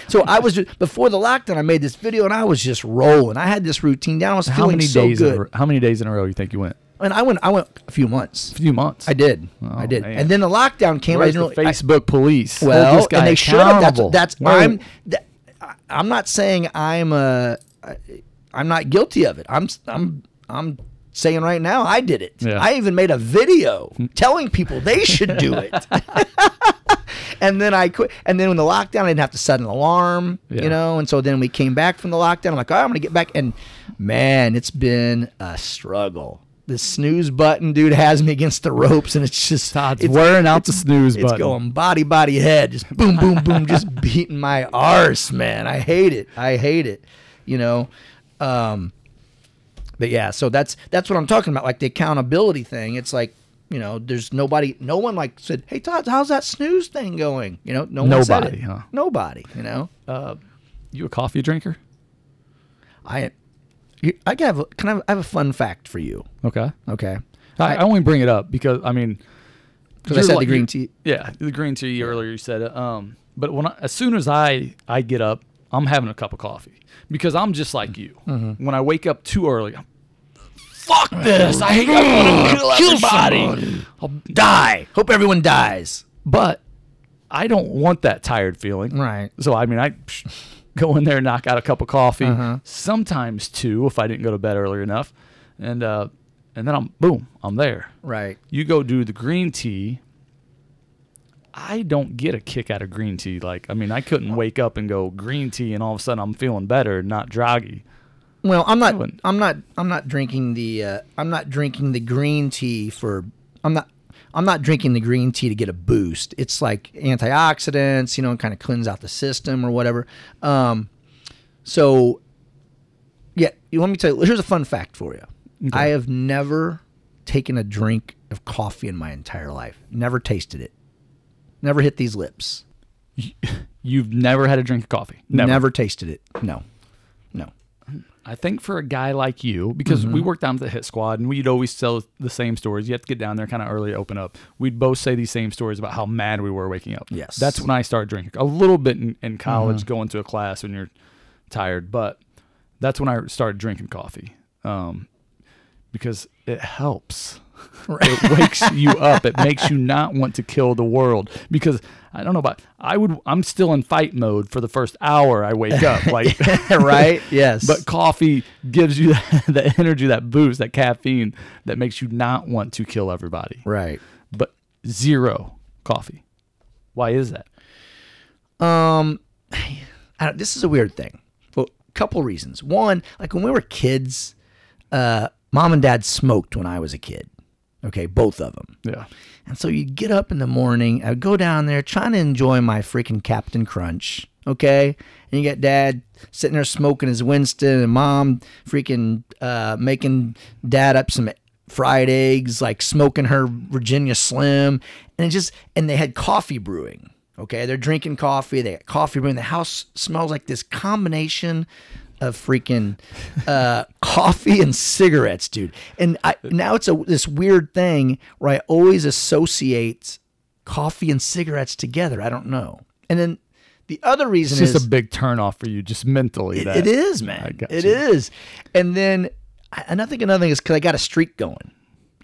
So I was just, before the lockdown. I made this video and I was just rolling. I had this routine down. I was How feeling many so days? In a, good. how many days in a row you think you went? and I went. I went a few months. A few months. I did. Oh, I did. man. And then the lockdown came. I Where's didn't the really, I- Facebook police? Well, and they should have. That's, that's Where- I'm. That, I- I'm not saying I'm uh, I- I'm not guilty of it. I'm I'm I'm saying right now I did it. Yeah. I even made a video telling people they should do it. and then I quit. And then when the lockdown, I didn't have to set an alarm, Yeah. you know. And so then we came back from the lockdown. I'm like, right, I'm gonna get back. And man, it's been a struggle. The snooze button, dude, has me against the ropes, and it's just Todd's it's, wearing out the snooze it's button. going body, body, head, just boom, boom, boom, just beating my arse, man. I hate it. I hate it. You know. Um, but yeah, so that's that's what I'm talking about, like the accountability thing. It's like you know, there's nobody, no one like said, "Hey Todd, how's that snooze thing going?" You know, no one said Nobody, it. huh? Nobody. You know, Uh, you a coffee drinker? I, I can have, a- can I have, I have a fun fact for you. Okay. Okay, I, I only bring it up because I mean, because I said like- the green tea. Yeah, the green tea earlier. You said it. Um, but when I, as soon as I I get up, I'm having a cup of coffee because I'm just like you. Mm-hmm. When I wake up too early, I'm, fuck this. I hate. I want to kill everybody. I'll, Die. Hope everyone dies. but I don't want that tired feeling. Right. So I mean, I psh, go in there, knock out a cup of coffee, Uh-huh. sometimes two if I didn't go to bed early enough, and uh, and then I'm boom, I'm there. Right. You go do the green tea. I don't get a kick out of green tea. Like, I mean, I couldn't wake up and go green tea, and all of a sudden I'm feeling better, not droggy. Well, I'm not. I'm not. I'm not drinking the. Uh, I'm not drinking the green tea for. I'm not. I'm not drinking the green tea to get a boost. It's like antioxidants, you know, and kind of cleanse out the system or whatever. Um, so, yeah, you let me tell you. Here's a fun fact for you. I have never taken a drink of coffee in my entire life. Never tasted it. Never hit these lips. You've never had a drink of coffee. Never, tasted it. No. I think for a guy like you, because Mm-hmm. we worked down at the Hit Squad and we'd always tell the same stories. You have to get down there kind of early to open up. We'd both say these same stories about how mad we were waking up. Yes. Mm-hmm. That's when I started drinking. A little bit in, in college, going to a class when you're tired, but that's when I started drinking coffee um, because it helps. it wakes you up. It makes you not want to kill the world because I don't know about. I would. I'm still in fight mode for the first hour. I wake up like right? Yes. but coffee gives you that, energy, that boost, that caffeine that makes you not want to kill everybody. right. But zero coffee. Why is that? Um, I don't, this is a weird thing. For a couple reasons. One, like when we were kids, uh, mom and dad smoked when I was a kid. Okay, both of them. Yeah. And so you'd get up in the morning, I'd go down there trying to enjoy my freaking Captain Crunch. Okay. And you got dad sitting there smoking his Winston and mom freaking uh, making dad up some fried eggs, like smoking her Virginia Slim. And it just, and they had coffee brewing. Okay. They're drinking coffee. They got coffee brewing. The house smells like this combination of freaking uh, coffee and cigarettes, dude. And I, now it's a this weird thing where I always associate coffee and cigarettes together. I don't know. And then the other reason It's just is a big turnoff for you, just mentally. it, that, it is, man. It you. is. And then I, and I think another thing is because I got a streak going.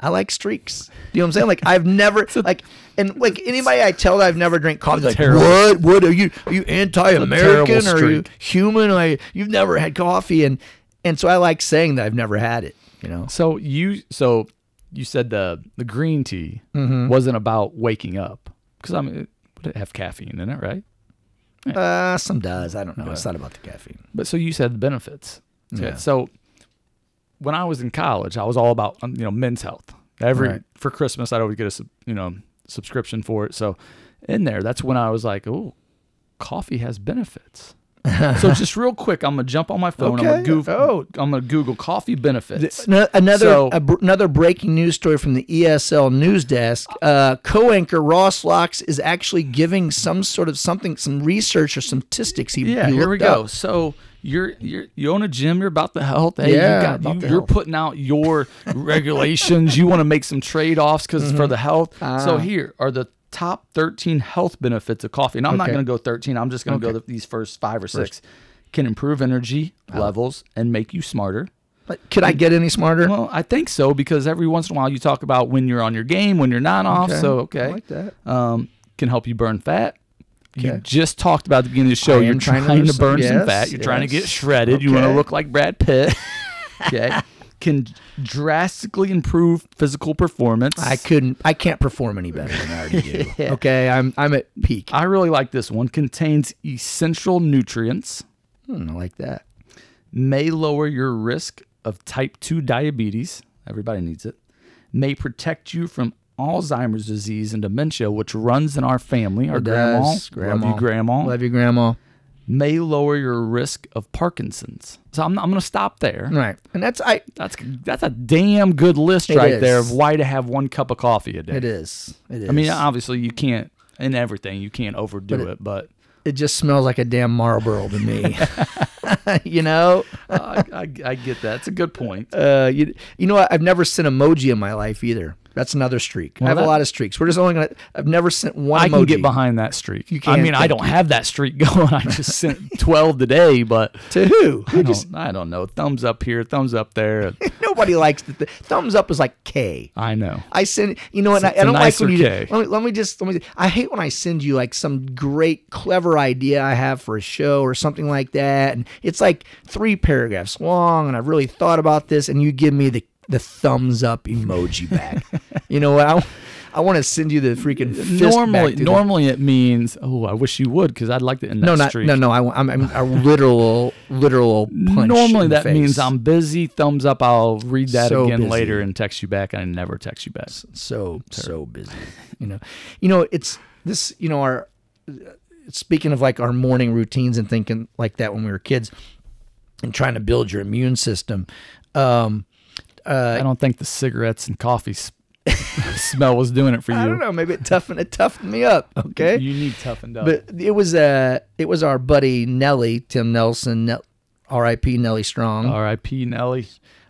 I like streaks. You know what I'm saying? Like I've never like and like anybody I tell that I've never drank coffee, like terrible- what? What are you? Are you anti-American? or you human? Like you've never had coffee, and and so I like saying that I've never had it. You know? So you so you said the the green tea Mm-hmm. wasn't about waking up because I mean it would have caffeine in it, right? Uh, some does. I don't know. It's not about the caffeine. But so you said the benefits. Yeah. So when I was in college, I was all about um, you know men's health. Every Right. for Christmas, I'd always get a you know subscription for it. So in there, that's when I was like, oh, coffee has benefits. so just real quick, I'm gonna jump on my phone. I'm Okay. gonna Google. Oh. I'm gonna Google coffee benefits. Ano- Another So- a br- another breaking news story from the ESL news desk. Uh, co-anchor Ross Lox is actually giving some sort of something, some research or statistics. He, Yeah, he here we looked go. So you're you're you own a gym. You're about the health. Hey, Yeah, you got, you, health. putting out your regulations. you want to make some trade offs because it's for the health. So Mm-hmm. Ah. here are the top 13 health benefits of coffee. And I'm not going to go 13. I'm just going to go Okay. the, these first five or six. Can improve energy levels and make you smarter. But could I get any smarter? Well, I think so because every once in a while you talk about when you're on your game, when you're not off. Okay. So I okay, like that. Um, can help you burn fat. You just talked about the beginning of the show. You're trying trying, to to, burn some yes, fat. You're trying to get yes. shredded. You want to look like Brad Pitt. okay. can drastically improve physical performance. I couldn't. I can't perform any better than I already do. Okay, I'm I'm at peak. I really like this one. Contains essential nutrients. Hmm, I like that. May lower your risk of type 2 diabetes. Everybody needs it. May protect you from Alzheimer's disease and dementia, which runs in our family. Our It grandma, love you, grandma. Love you, grandma. May lower your risk of Parkinson's. So I'm, I'm going to stop there. Right, and that's I. That's that's a damn good list right there of why to have one cup of coffee a day. It is. It is. I mean, obviously you can't in everything you can't overdo But it, it- but it just smells like a damn Marlboro to me. you know. I, I, I get that. It's a good point. Uh, you, you know? I've never sent emoji in my life either. That's another streak. I have that- a lot of streaks. We're just only gonna. I've never sent one I emoji. can get behind that streak. You can. I mean, I don't you. have that streak going. I just sent 12 today, but to who? I just? don't, I don't know. Thumbs up here, thumbs up there. Nobody likes the th- thumbs up is like K. I know. I send you know, and I, It's I a don't like when you. K. Let me, let me just let me. I hate when I send you like some great, clever idea I have for a show or something like that, and it's like three paragraphs long, and I've really thought about this, and you give me the the thumbs up emoji back. you know what? I, I want to send you the freaking fist Normally, normally it means, oh, I wish you would because I'd like to end that No, not streak. no, no. I, I'm, I'm a literal, literal punch. Normally that means. I'm busy. Thumbs up. I'll read that So again busy. later and text you back. I never text you back. so so busy. You know, you know. It's this. You know, our speaking of like our morning routines and thinking like that when we were kids, and trying to build your immune system. Um, I don't think the cigarettes and coffee s- smell was doing it for you. I don't know. Maybe it toughened it toughened me up. Okay. You need toughened up. but it was uh it was our buddy Nelly Tim Nelson, Nel- R.I.P. Nelly Strong. R.I.P. Nelly.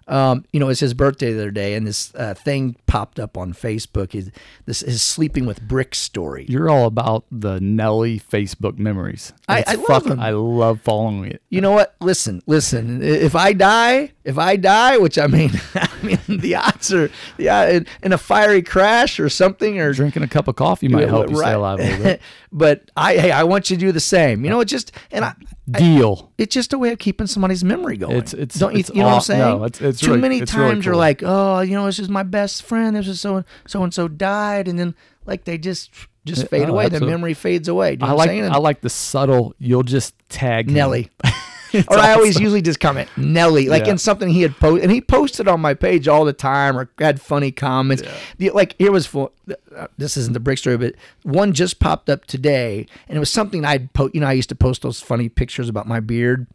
Um, you know, it's his birthday the other day, and this uh, thing popped up on Facebook. Is this his sleeping with bricks story? You're all about the Nelly Facebook memories. I- I love fucking-. I love following it. You know what? Listen, listen. If I die, if I die, which I mean, I mean, the odds are, yeah, in, in a fiery crash or something, or Drinking a cup of coffee might help you stay alive a little bit. but I, hey, I want you to do the same. You know, it just, and I, Deal. it's just a way of keeping somebody's memory going. It's- it's- don't you, it's you know what I'm saying? no, it's- it's too really- many it's really times you're like, oh, you know, this is my best friend. This is so so and so died, and then like they just just fade oh, away. The memory fades away. Do you I know what like? I like the subtle. You'll just tag. Nelly. Or I always awesome. usually just comment Nelly, like Yeah. in something he had posted, and he posted on my page all the time, or had funny comments. The, like here was for uh, this isn't the brick story, but one just popped up today, and it was something I'd post. You know, I used to post those funny pictures about my beard,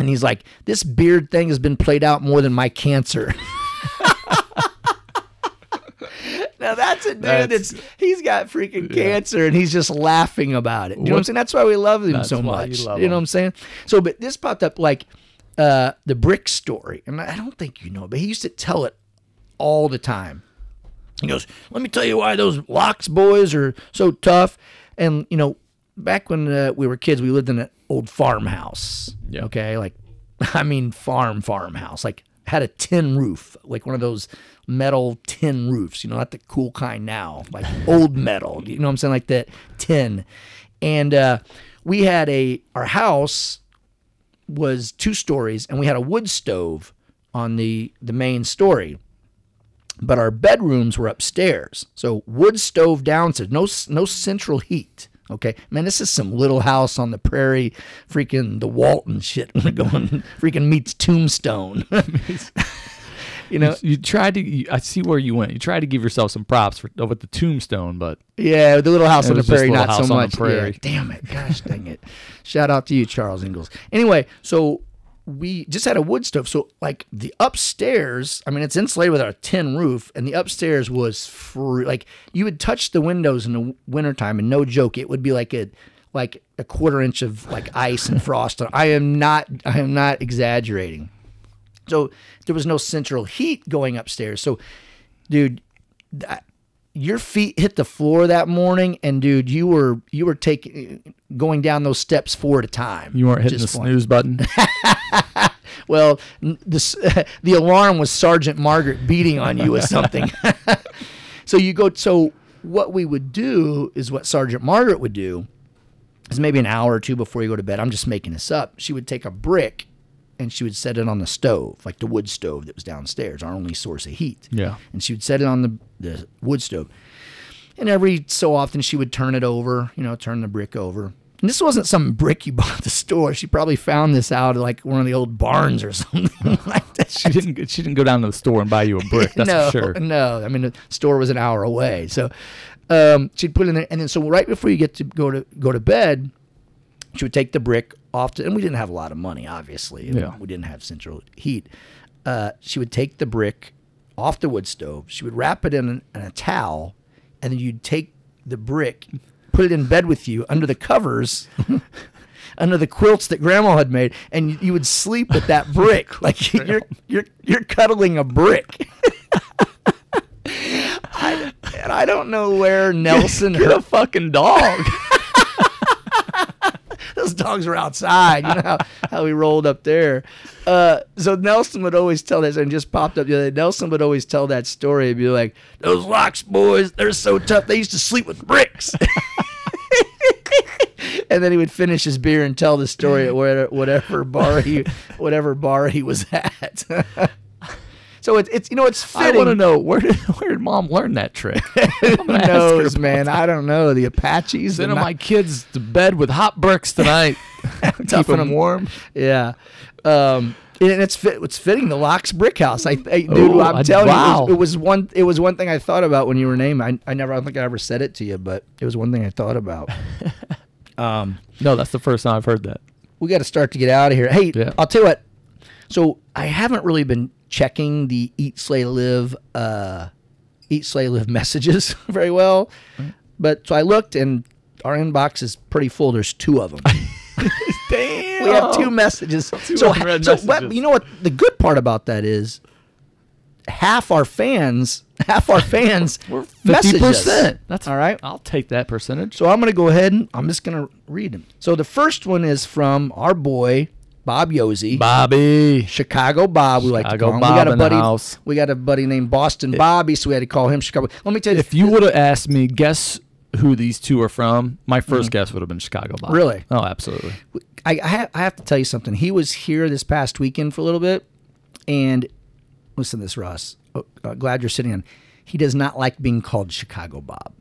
and he's like, "This beard thing has been played out more than my cancer." Now that's a dude that's, That's- he's got freaking cancer and he's just laughing about it. You know what I'm saying? That's why we love him so you much. You, love know him. what I'm saying? So, but this popped up like uh, the brick story, and I don't think you know, but he used to tell it all the time. He goes, "Let me tell you why those Lox boys are so tough." And you know, back when uh, we were kids, we lived in an old farmhouse. Yeah. Okay, like I mean, farm farmhouse, like had a tin roof, like one of those metal tin roofs. You know, not the cool kind now, like old metal. You know what I'm saying, like that tin. And uh, we had a our house was two stories, and we had a wood stove on the the main story but our bedrooms were upstairs. So wood stove downstairs, no no central heat. Okay, man, this is some little house on the prairie, freaking the Walton shit. We're going freaking meets Tombstone. you know, You tried to. You, I see where you went. You tried to give yourself some props for with the tombstone, but yeah, the little house on the prairie, not so House on the much. Prairie. Yeah, damn it, gosh dang it! Shout out to you, Charles Ingalls. Anyway, so we just had a wood stove. So like the upstairs, I mean, it's insulated with a tin roof, and the upstairs was free. Like you would touch the windows in the wintertime, and no joke, it would be like a like a quarter inch of like ice and frost. I am not, I am not exaggerating. So there was no central heat going upstairs. So, dude, that, your feet hit the floor that morning, and dude, you were you were taking going down those steps four at a time. you weren't hitting the snooze button. Well, this the alarm was Sergeant Margaret beating on you with something. so you go. So what we would do is what Sergeant Margaret would do is maybe an hour or two before you go to bed. I'm just making this up. She would take a brick and she would set it on the stove, like the wood stove that was downstairs, our only source of heat. Yeah. And she would set it on the, the wood stove. And every so often she would turn it over, you know, turn the brick over. And this wasn't some brick you bought at the store. She probably found this out at like one of the old barns or something like that. She didn't. She didn't go down to the store and buy you a brick. That's no, for sure. no. I mean, the store was an hour away, so um, she'd put it in there, and then so right before you get to go to go to bed, she would take the brick To, and we didn't have a lot of money, obviously. Yeah. we didn't have central heat. Uh, she would take the brick off the wood stove. She would wrap it in, in a towel, and then you'd take the brick, put it in bed with you under the covers. Under the quilts that Grandma had made, and you, you would sleep with that brick, like you're you're you're cuddling a brick. I, and I don't know where Nelson. Get a fucking dog. Those dogs were outside. You know how, how we rolled up there. Uh, so Nelson would always tell this, and just popped up the other day. Nelson would always tell that story. He'd be like, "Those Lox boys, they're so tough. They used to sleep with bricks." and then he would finish his beer and tell the story at whatever bar he whatever bar he was at. so it's it's you know it's fitting. I want to know where did where did mom learn that trick? Who gonna ask her knows, man? I don't know. The Apaches. Sending my kids to bed with hot bricks tonight. keeping them them 'em. warm. Yeah. Um, and it's fit, it's fitting the Lox brick house. I, I dude, Oh, I'm I- telling wow. you, it was, it was one. It was one thing I thought about when you were named. I, I never, I don't think I ever said it to you, but it was one thing I thought about. um, No, that's the first time I've heard that. we got to start to get out of here. Hey, Yeah. I'll tell you what. So I haven't really been checking the Eat Slay Live, uh, Eat Slay Live messages very well, but so I looked and our inbox is pretty full. There's two of them. Damn. we have two messages. Two so, so what, you know what? The good part about that is half our fans, half our fans, fifty percent. That's all right. I'll take that percentage. So I'm going to go ahead and I'm just going to read them. So the first one is from our boy Bob Yosi. Bobby. Chicago Bob, we like to Chicago call him. Bob we got a in the buddy. house. We got a buddy named Boston Bobby, so we had to call him Chicago. Let me tell you, If you would have asked me, guess who these two are from, my 1st guess would have been Chicago Bob. Really? Oh, absolutely. I, I, have, I have to tell you something. He was here this past weekend for a little bit, and listen to this, Ross. Oh, uh, glad you're sitting on. He does not like being called Chicago Bob.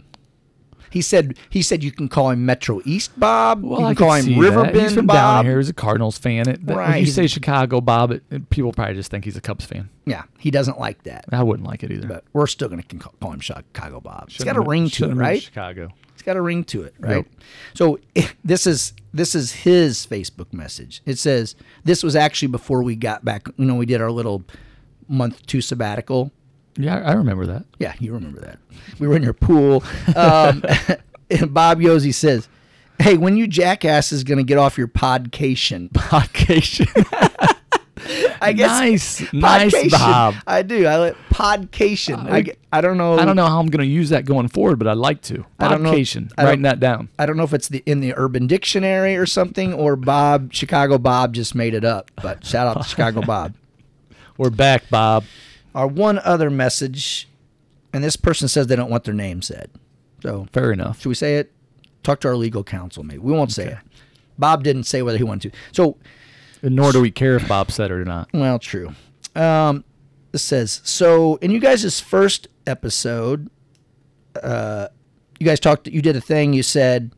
He said he said you can call him Metro East Bob. you can I call him River that. He's from Bob. down here. He's a Cardinals fan. It, Right, When you he's- say Chicago Bob, it, it- people probably just think he's a Cubs fan. Yeah, he doesn't like that. I wouldn't like it either. But we're still going to call him Chicago Bob. It's got a ring to it, right? Chicago. It's got a ring to it, right? Yep. So this is this is his Facebook message. It says this was actually before we got back. You know, we did our little month two sabbatical. Yeah, I remember that. Yeah, you remember that. We were in your pool. Um, and Bob Yosi says, "Hey, when you jackasses going to get off your podcation?" Podcation. I guess nice, nice, podcation. Bob. I do. I like podcation. I, g- I don't know. I don't know how I'm going to use that going forward, but I'd like to. I don't know- Podcation. I don't- Writing that down. I don't know if it's the in the Urban Dictionary or something, or Bob Chicago Bob just made it up. But shout out to Chicago Bob. We're back, Bob. Our one other message, and this person says they don't want their name said. So Fair enough. should we say it? Talk to our legal counsel, maybe. We won't say it. Bob didn't say whether he wanted to. So, And nor do we care if Bob said it or not. well, true. Um, this says so in you guys' first episode, uh, you guys talked. You did a thing. You said,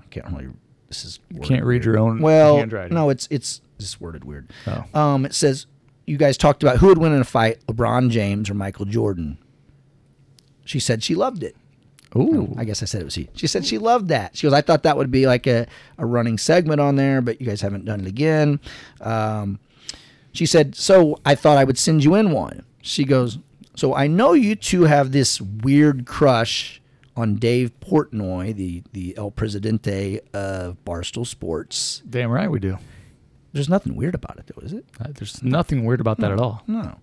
I can't really. This is Can't read your own Well, handwriting. no, it's it's just worded weird. Oh. Um, it says you guys talked about who would win in a fight, LeBron James or Michael Jordan. She said she loved it. Ooh. I guess I said it was he. She said she loved that. She goes, I thought that would be like a, a running segment on there, but you guys haven't done it again. Um, she said, so I thought I would send you in one. She goes, so I know you two have this weird crush on Dave Portnoy, the the El Presidente of Barstool Sports. Damn right we do. There's nothing weird about it, though, is it? Uh, There's nothing weird about that at all. No.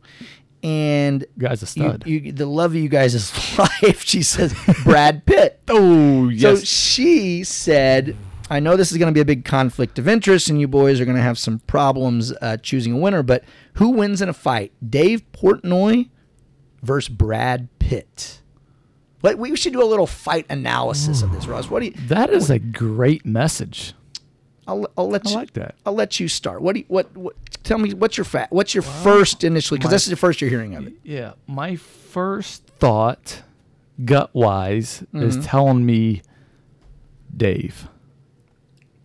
And Guy's a stud. you, the love of you guys' is life, she says, Brad Pitt. oh, yes. So she said, I know this is going to be a big conflict of interest, and you boys are going to have some problems uh, choosing a winner, but who wins in a fight? Dave Portnoy versus Brad Pitt. Like, we should do a little fight analysis of this, Ross. What do you. that is a great message. I'll, I'll let I you. like that. I'll let you start. What do you, what, what tell me what's your fat what's your first initially because this is the first you're hearing of it. Yeah, my first thought, gut wise, Mm-hmm. is telling me Dave.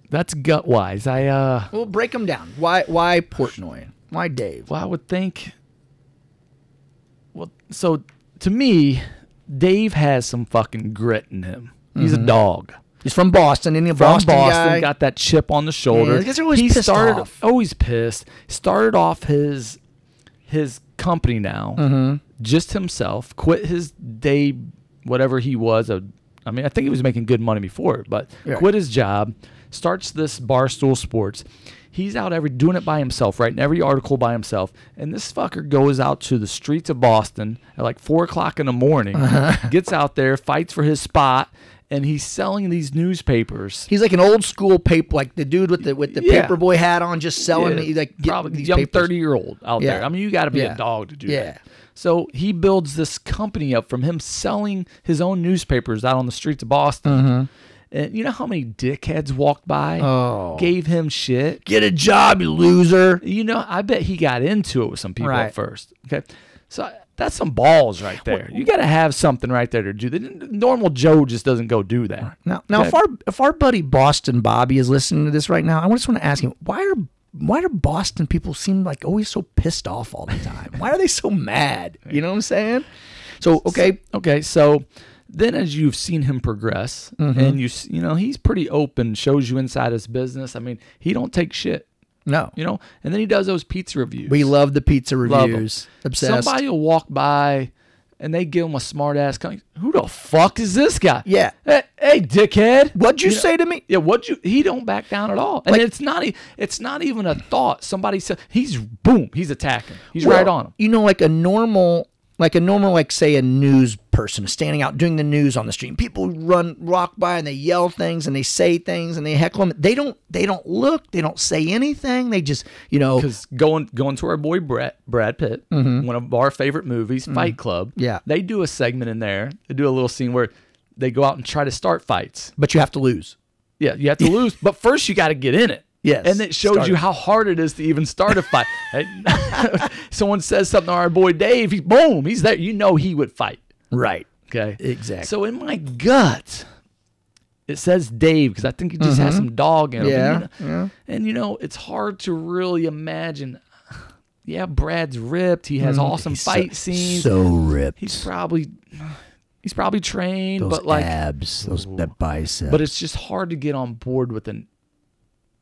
That's gut wise. I uh, Well, break them down. Why why Portnoy? Why Dave? well, I would think. Well, so to me, Dave has some fucking grit in him. He's a dog. He's from Boston, and a From Boston, Boston, guy. got that chip on the shoulder. Yeah, always he pissed started off. always pissed. Started off his his company now, Mm-hmm. just himself. Quit his day, whatever he was. A, I mean, I think he was making good money before, but Yeah. quit his job. Starts this Barstool Sports. He's out every doing it by himself, writing every article by himself. And this fucker goes out to the streets of Boston at like four o'clock in the morning, gets out there, fights for his spot, and he's selling these newspapers. He's like an old school paper, like the dude with the with the Yeah. paperboy hat on, just selling Yeah, the, like probably these young thirty year old out there. Yeah. I mean, you got to be a dog to do Yeah. that. So he builds this company up from him selling his own newspapers out on the streets of Boston. And you know how many dickheads walked by, Mm-hmm. Oh. gave him shit. Get a job, you loser. You know, I bet he got into it with some people Right. at first. Okay, so that's some balls right there. You got to have something right there to do. The normal Joe just doesn't go do that. Now, now, if our if our buddy Boston Bobby is listening to this right now, I just want to ask him why are why do Boston people seem like always so pissed off all the time? Why are they so mad? You know what I'm saying? So okay, Okay, so then as you've seen him progress, Mm-hmm. and you you know he's pretty open, shows you inside his business. I mean, he don't take shit, no, you know. And then he does those pizza reviews. we love the pizza reviews. Obsessed. Somebody will walk by, and they give him a smart ass. Con- Who the fuck is this guy? Yeah. Hey, hey dickhead. What'd you, know- say to me? Yeah, what you? He don't back down at all, and Like- it's not. It's not even a thought. Somebody said he's boom. He's attacking. He's Well, right on him. You know, like a normal, like a normal, like say a news person standing out doing the news on the street. People run, walk by, and they yell things, and they say things, and they heckle them. They don't, they don't look, they don't say anything. They just, you know, Because going going to our boy Brad Brad Pitt, one of our favorite movies, Fight Club. Mm-hmm. Yeah. they do a segment in there. They do a little scene where they go out and try to start fights. but you have to lose. Yeah, you have to lose, but first you got to get in it. Yes, and it shows you how hard it is to even start a fight. Someone says something to our boy Dave, he boom, he's there. You know he would fight. Right. Okay, Exactly. So in my gut, it says Dave because I think he just has mm-hmm. some dog in him. Yeah, And you, know, and you know, it's hard to really imagine. Yeah, Brad's ripped. He has mm, awesome He's so- fight scenes. So ripped. he's probably he's probably trained, those but like, abs, those that bicep. but it's just hard to get on board with an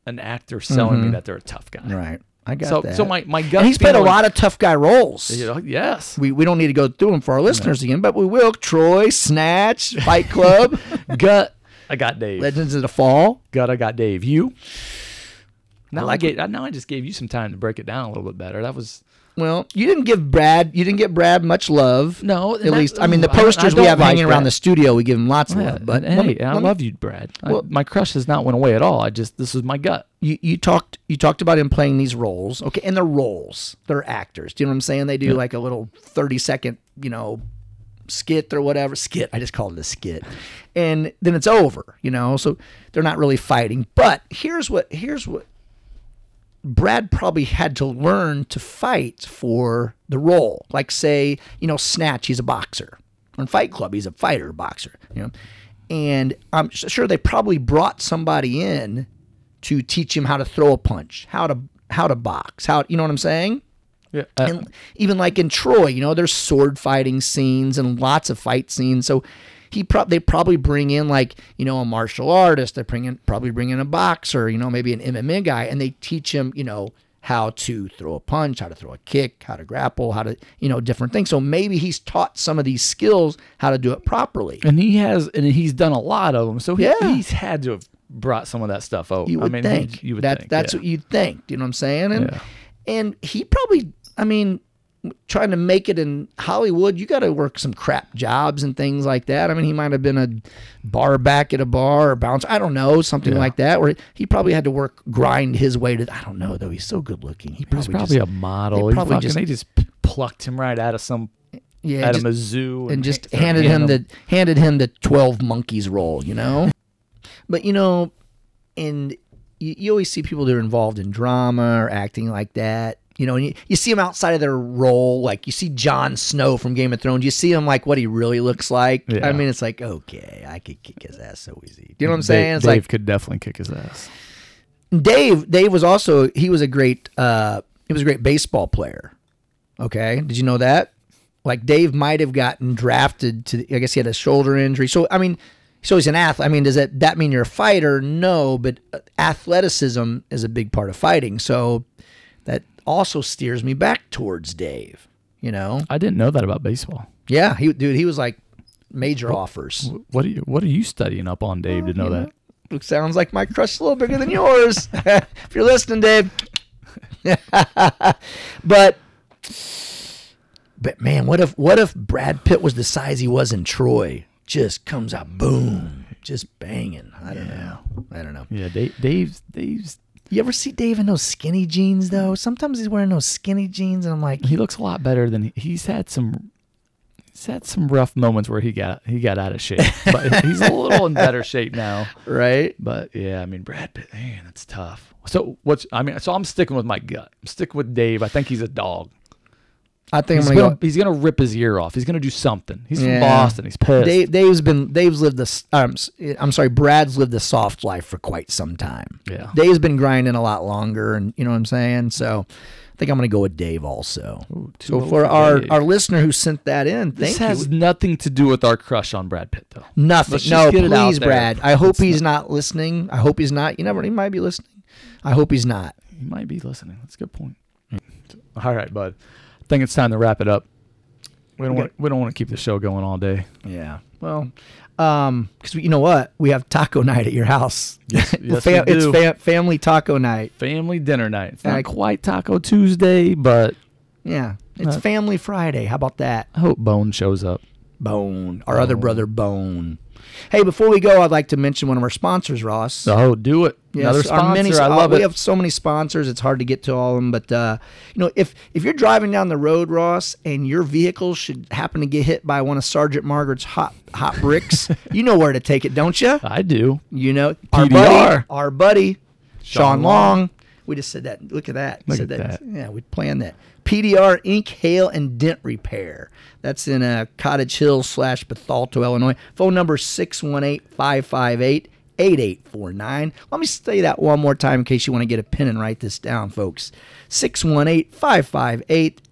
an actor selling me mm-hmm. that they're a tough guy. right. I got So, that. so my my gut. and he's played a lot of tough guy roles. You oh, know, yes. We, we don't need to go through them for our listeners again, but we will. Troy, Snatch, Fight Club, gut. I got Dave. Legends of the Fall. gut. I got Dave. You. Now I, like gave. Now I just gave you some time to break it down a little bit better. That was Well, you didn't give Brad, you didn't get Brad much love. no. At least, I mean, the posters we have like hanging around the studio, we give him lots of Yeah, love. But hey, let me- I let love you, Brad. I- Well- my crush has not went away at all. I just this is my gut. you, you talked you talked about him playing these roles okay and they're roles they're actors do you know what i'm saying they do like a little 30 second you know skit or whatever skit i just called it a skit and then it's over you know so they're not really fighting but here's what here's what brad probably had to learn to fight for the role like say you know snatch he's a boxer on fight club he's a fighter boxer you know and i'm sure they probably brought somebody in to teach him how to throw a punch, how to how to box, how you know what I'm saying? Yeah. And even like in Troy, you know, there's sword fighting scenes and lots of fight scenes. So he pro- they probably bring in like you know a martial artist. They bring in probably bring in a boxer, you know, maybe an MMA guy, and they teach him, you know, how to throw a punch, how to throw a kick, how to grapple, how to you know different things. So maybe he's taught some of these skills how to do it properly. and he has, and he's done a lot of them. So he, Yeah. he's had to have brought some of that stuff over. You would I mean, think. you would that, think. That's yeah. what you'd think. You know what I'm saying? And Yeah. and he probably, I mean, trying to make it in Hollywood, you got to work some crap jobs and things like that. I mean, he might have been a bar back at a bar or bounce. I don't know, something Yeah. like that. Where he probably had to work, grind his way to. I don't know though. He's so good looking. He probably, probably just, a model. they He probably fucking- just- they just plucked him right out of some yeah, out just- of Mizzou and just handed him the handed him the 12 monkeys role, you know? but you know, and you, you always see people that are involved in drama or acting like that. You know, and you, you see them outside of their role. Like you see Jon Snow from Game of Thrones. You see him like what he really looks like. Yeah. I mean, it's like okay, I could kick his ass so easy. Do you know what I'm Dave- saying? It's Dave like could definitely kick his ass. Dave. Dave was also he was a great uh he was a great baseball player. Okay, did you know that? Like Dave might have gotten drafted to. I guess he had a shoulder injury. So I mean, so he's an athlete. I mean, does that that mean you're a fighter? No, but athleticism is a big part of fighting. So that also steers me back towards Dave. You know? I didn't know that about baseball. Yeah, he dude, he was like major offers. What are you What are you studying up on, Dave, to know that? It sounds like my crush is a little bigger than yours. if you're listening, Dave. but but man, what if what if Brad Pitt was the size he was in Troy? Just comes out boom, just banging. I don't know. I don't know. Yeah, Dave, Dave's Dave's You ever see Dave in those skinny jeans though? Sometimes he's wearing those skinny jeans, and I'm like, he looks a lot better than he, he's had some. He's had some rough moments where he got he got out of shape, but he's a little in better shape now. right? But yeah, I mean Brad Pitt, man, that's tough. So what's I mean, so I'm sticking with my gut. I'm sticking with Dave. I think he's a dog. I think He's I'm gonna, gonna go. he's gonna rip his ear off. He's gonna do something. He's Yeah. from Boston. He's pissed. Dave, Dave's been Dave's lived this. Um, I'm sorry, Brad's lived a soft life for quite some time. Yeah. Dave's been grinding a lot longer, and you know what I'm saying. So, I think I'm going to go with Dave also. Ooh, so for our Dave. our listener who sent that in, this has you. nothing to do with our crush on Brad Pitt, though. Nothing. No, just get it out please. Brad. I hope he's not listening. I hope he's not. You never. He might be listening. I hope he's not. He might be listening. That's a good point. All right, bud. I think it's time to wrap it up. We don't Okay. want, we don't want to keep the show going all day. Yeah. Well, um, because you know what, we have taco night at your house. Yes, yes, Fam- it's fa- family taco night. Family dinner night. It's not I- quite Taco Tuesday, but Yeah, it's Uh, family Friday. How about that? I hope Bone shows up. Bone, our other brother Bone. Hey, before we go, I'd like to mention one of our sponsors, Ross. So do it. Yes, Another sponsor. many- I love we it. have so many sponsors; it's hard to get to all of them. But uh, you know, if if you're driving down the road, Ross, and your vehicle should happen to get hit by one of Sergeant Margaret's hot hot bricks, you know where to take it, don't you? I do. You know, our buddy, our buddy, Sean Sean Long. We just said that. Look at that. Look said at that. Yeah, we planned that. PDR Ink Hail and Dent Repair. That's in uh, Cottage Hill slash Bethalto, Illinois. Phone number 618-558-8849. Let me say that one more time in case you want to get a pen and write this down, folks.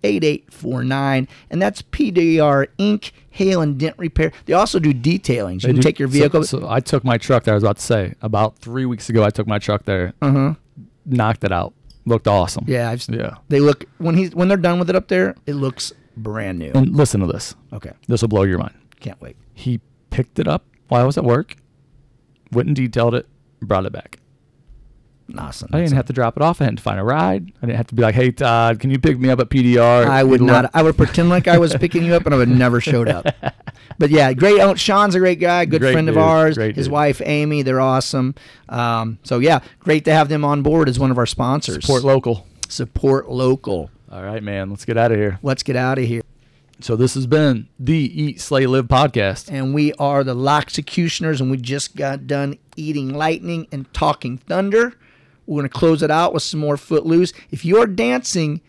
618-558-8849. And that's PDR Ink Hail and Dent Repair. They also do detailings. You They can do- take your so- vehicle. So, I took my truck there. I was about to say about three weeks ago. I took my truck there. uh-huh. Knocked it out. Looked awesome. Yeah, I've, Yeah. They look when he's when they're done with it up there, it looks brand new. And listen to this. Okay, This will blow your mind. can't wait. He picked it up while I was at work, went and detailed it, brought it back. Awesome. I didn't have to drop it off. I had to find a ride. I didn't have to be like, "Hey Todd, can you pick me up at PDR?" I would not. I would pretend like I was picking you up, and I would never showed up. But yeah, great. Sean's a great guy, good Great friend of ours. His dude. wife Amy, they're awesome. Um, so yeah, great to have them on board as one of our sponsors. Support local. Support local. All right, man. Let's get out of here. Let's get out of here. So this has been the Eat, Slay, Live podcast. And we are the Loxecutioners, and we just got done eating lightning and talking thunder. We're going to close it out with some more Footloose. If you're dancing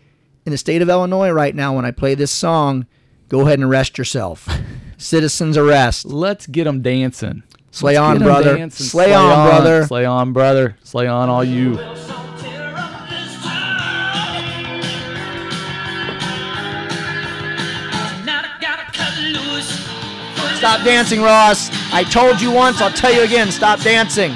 in the state of Illinois right now when I play this song, go ahead and arrest yourself. Citizens arrest. Let's get them dancing. Slay Let's on, brother. dancing. Slay on, brother. Slay on, brother. Slay on, all you. Stop dancing, Ross. I told you once, I'll tell you again. Stop dancing.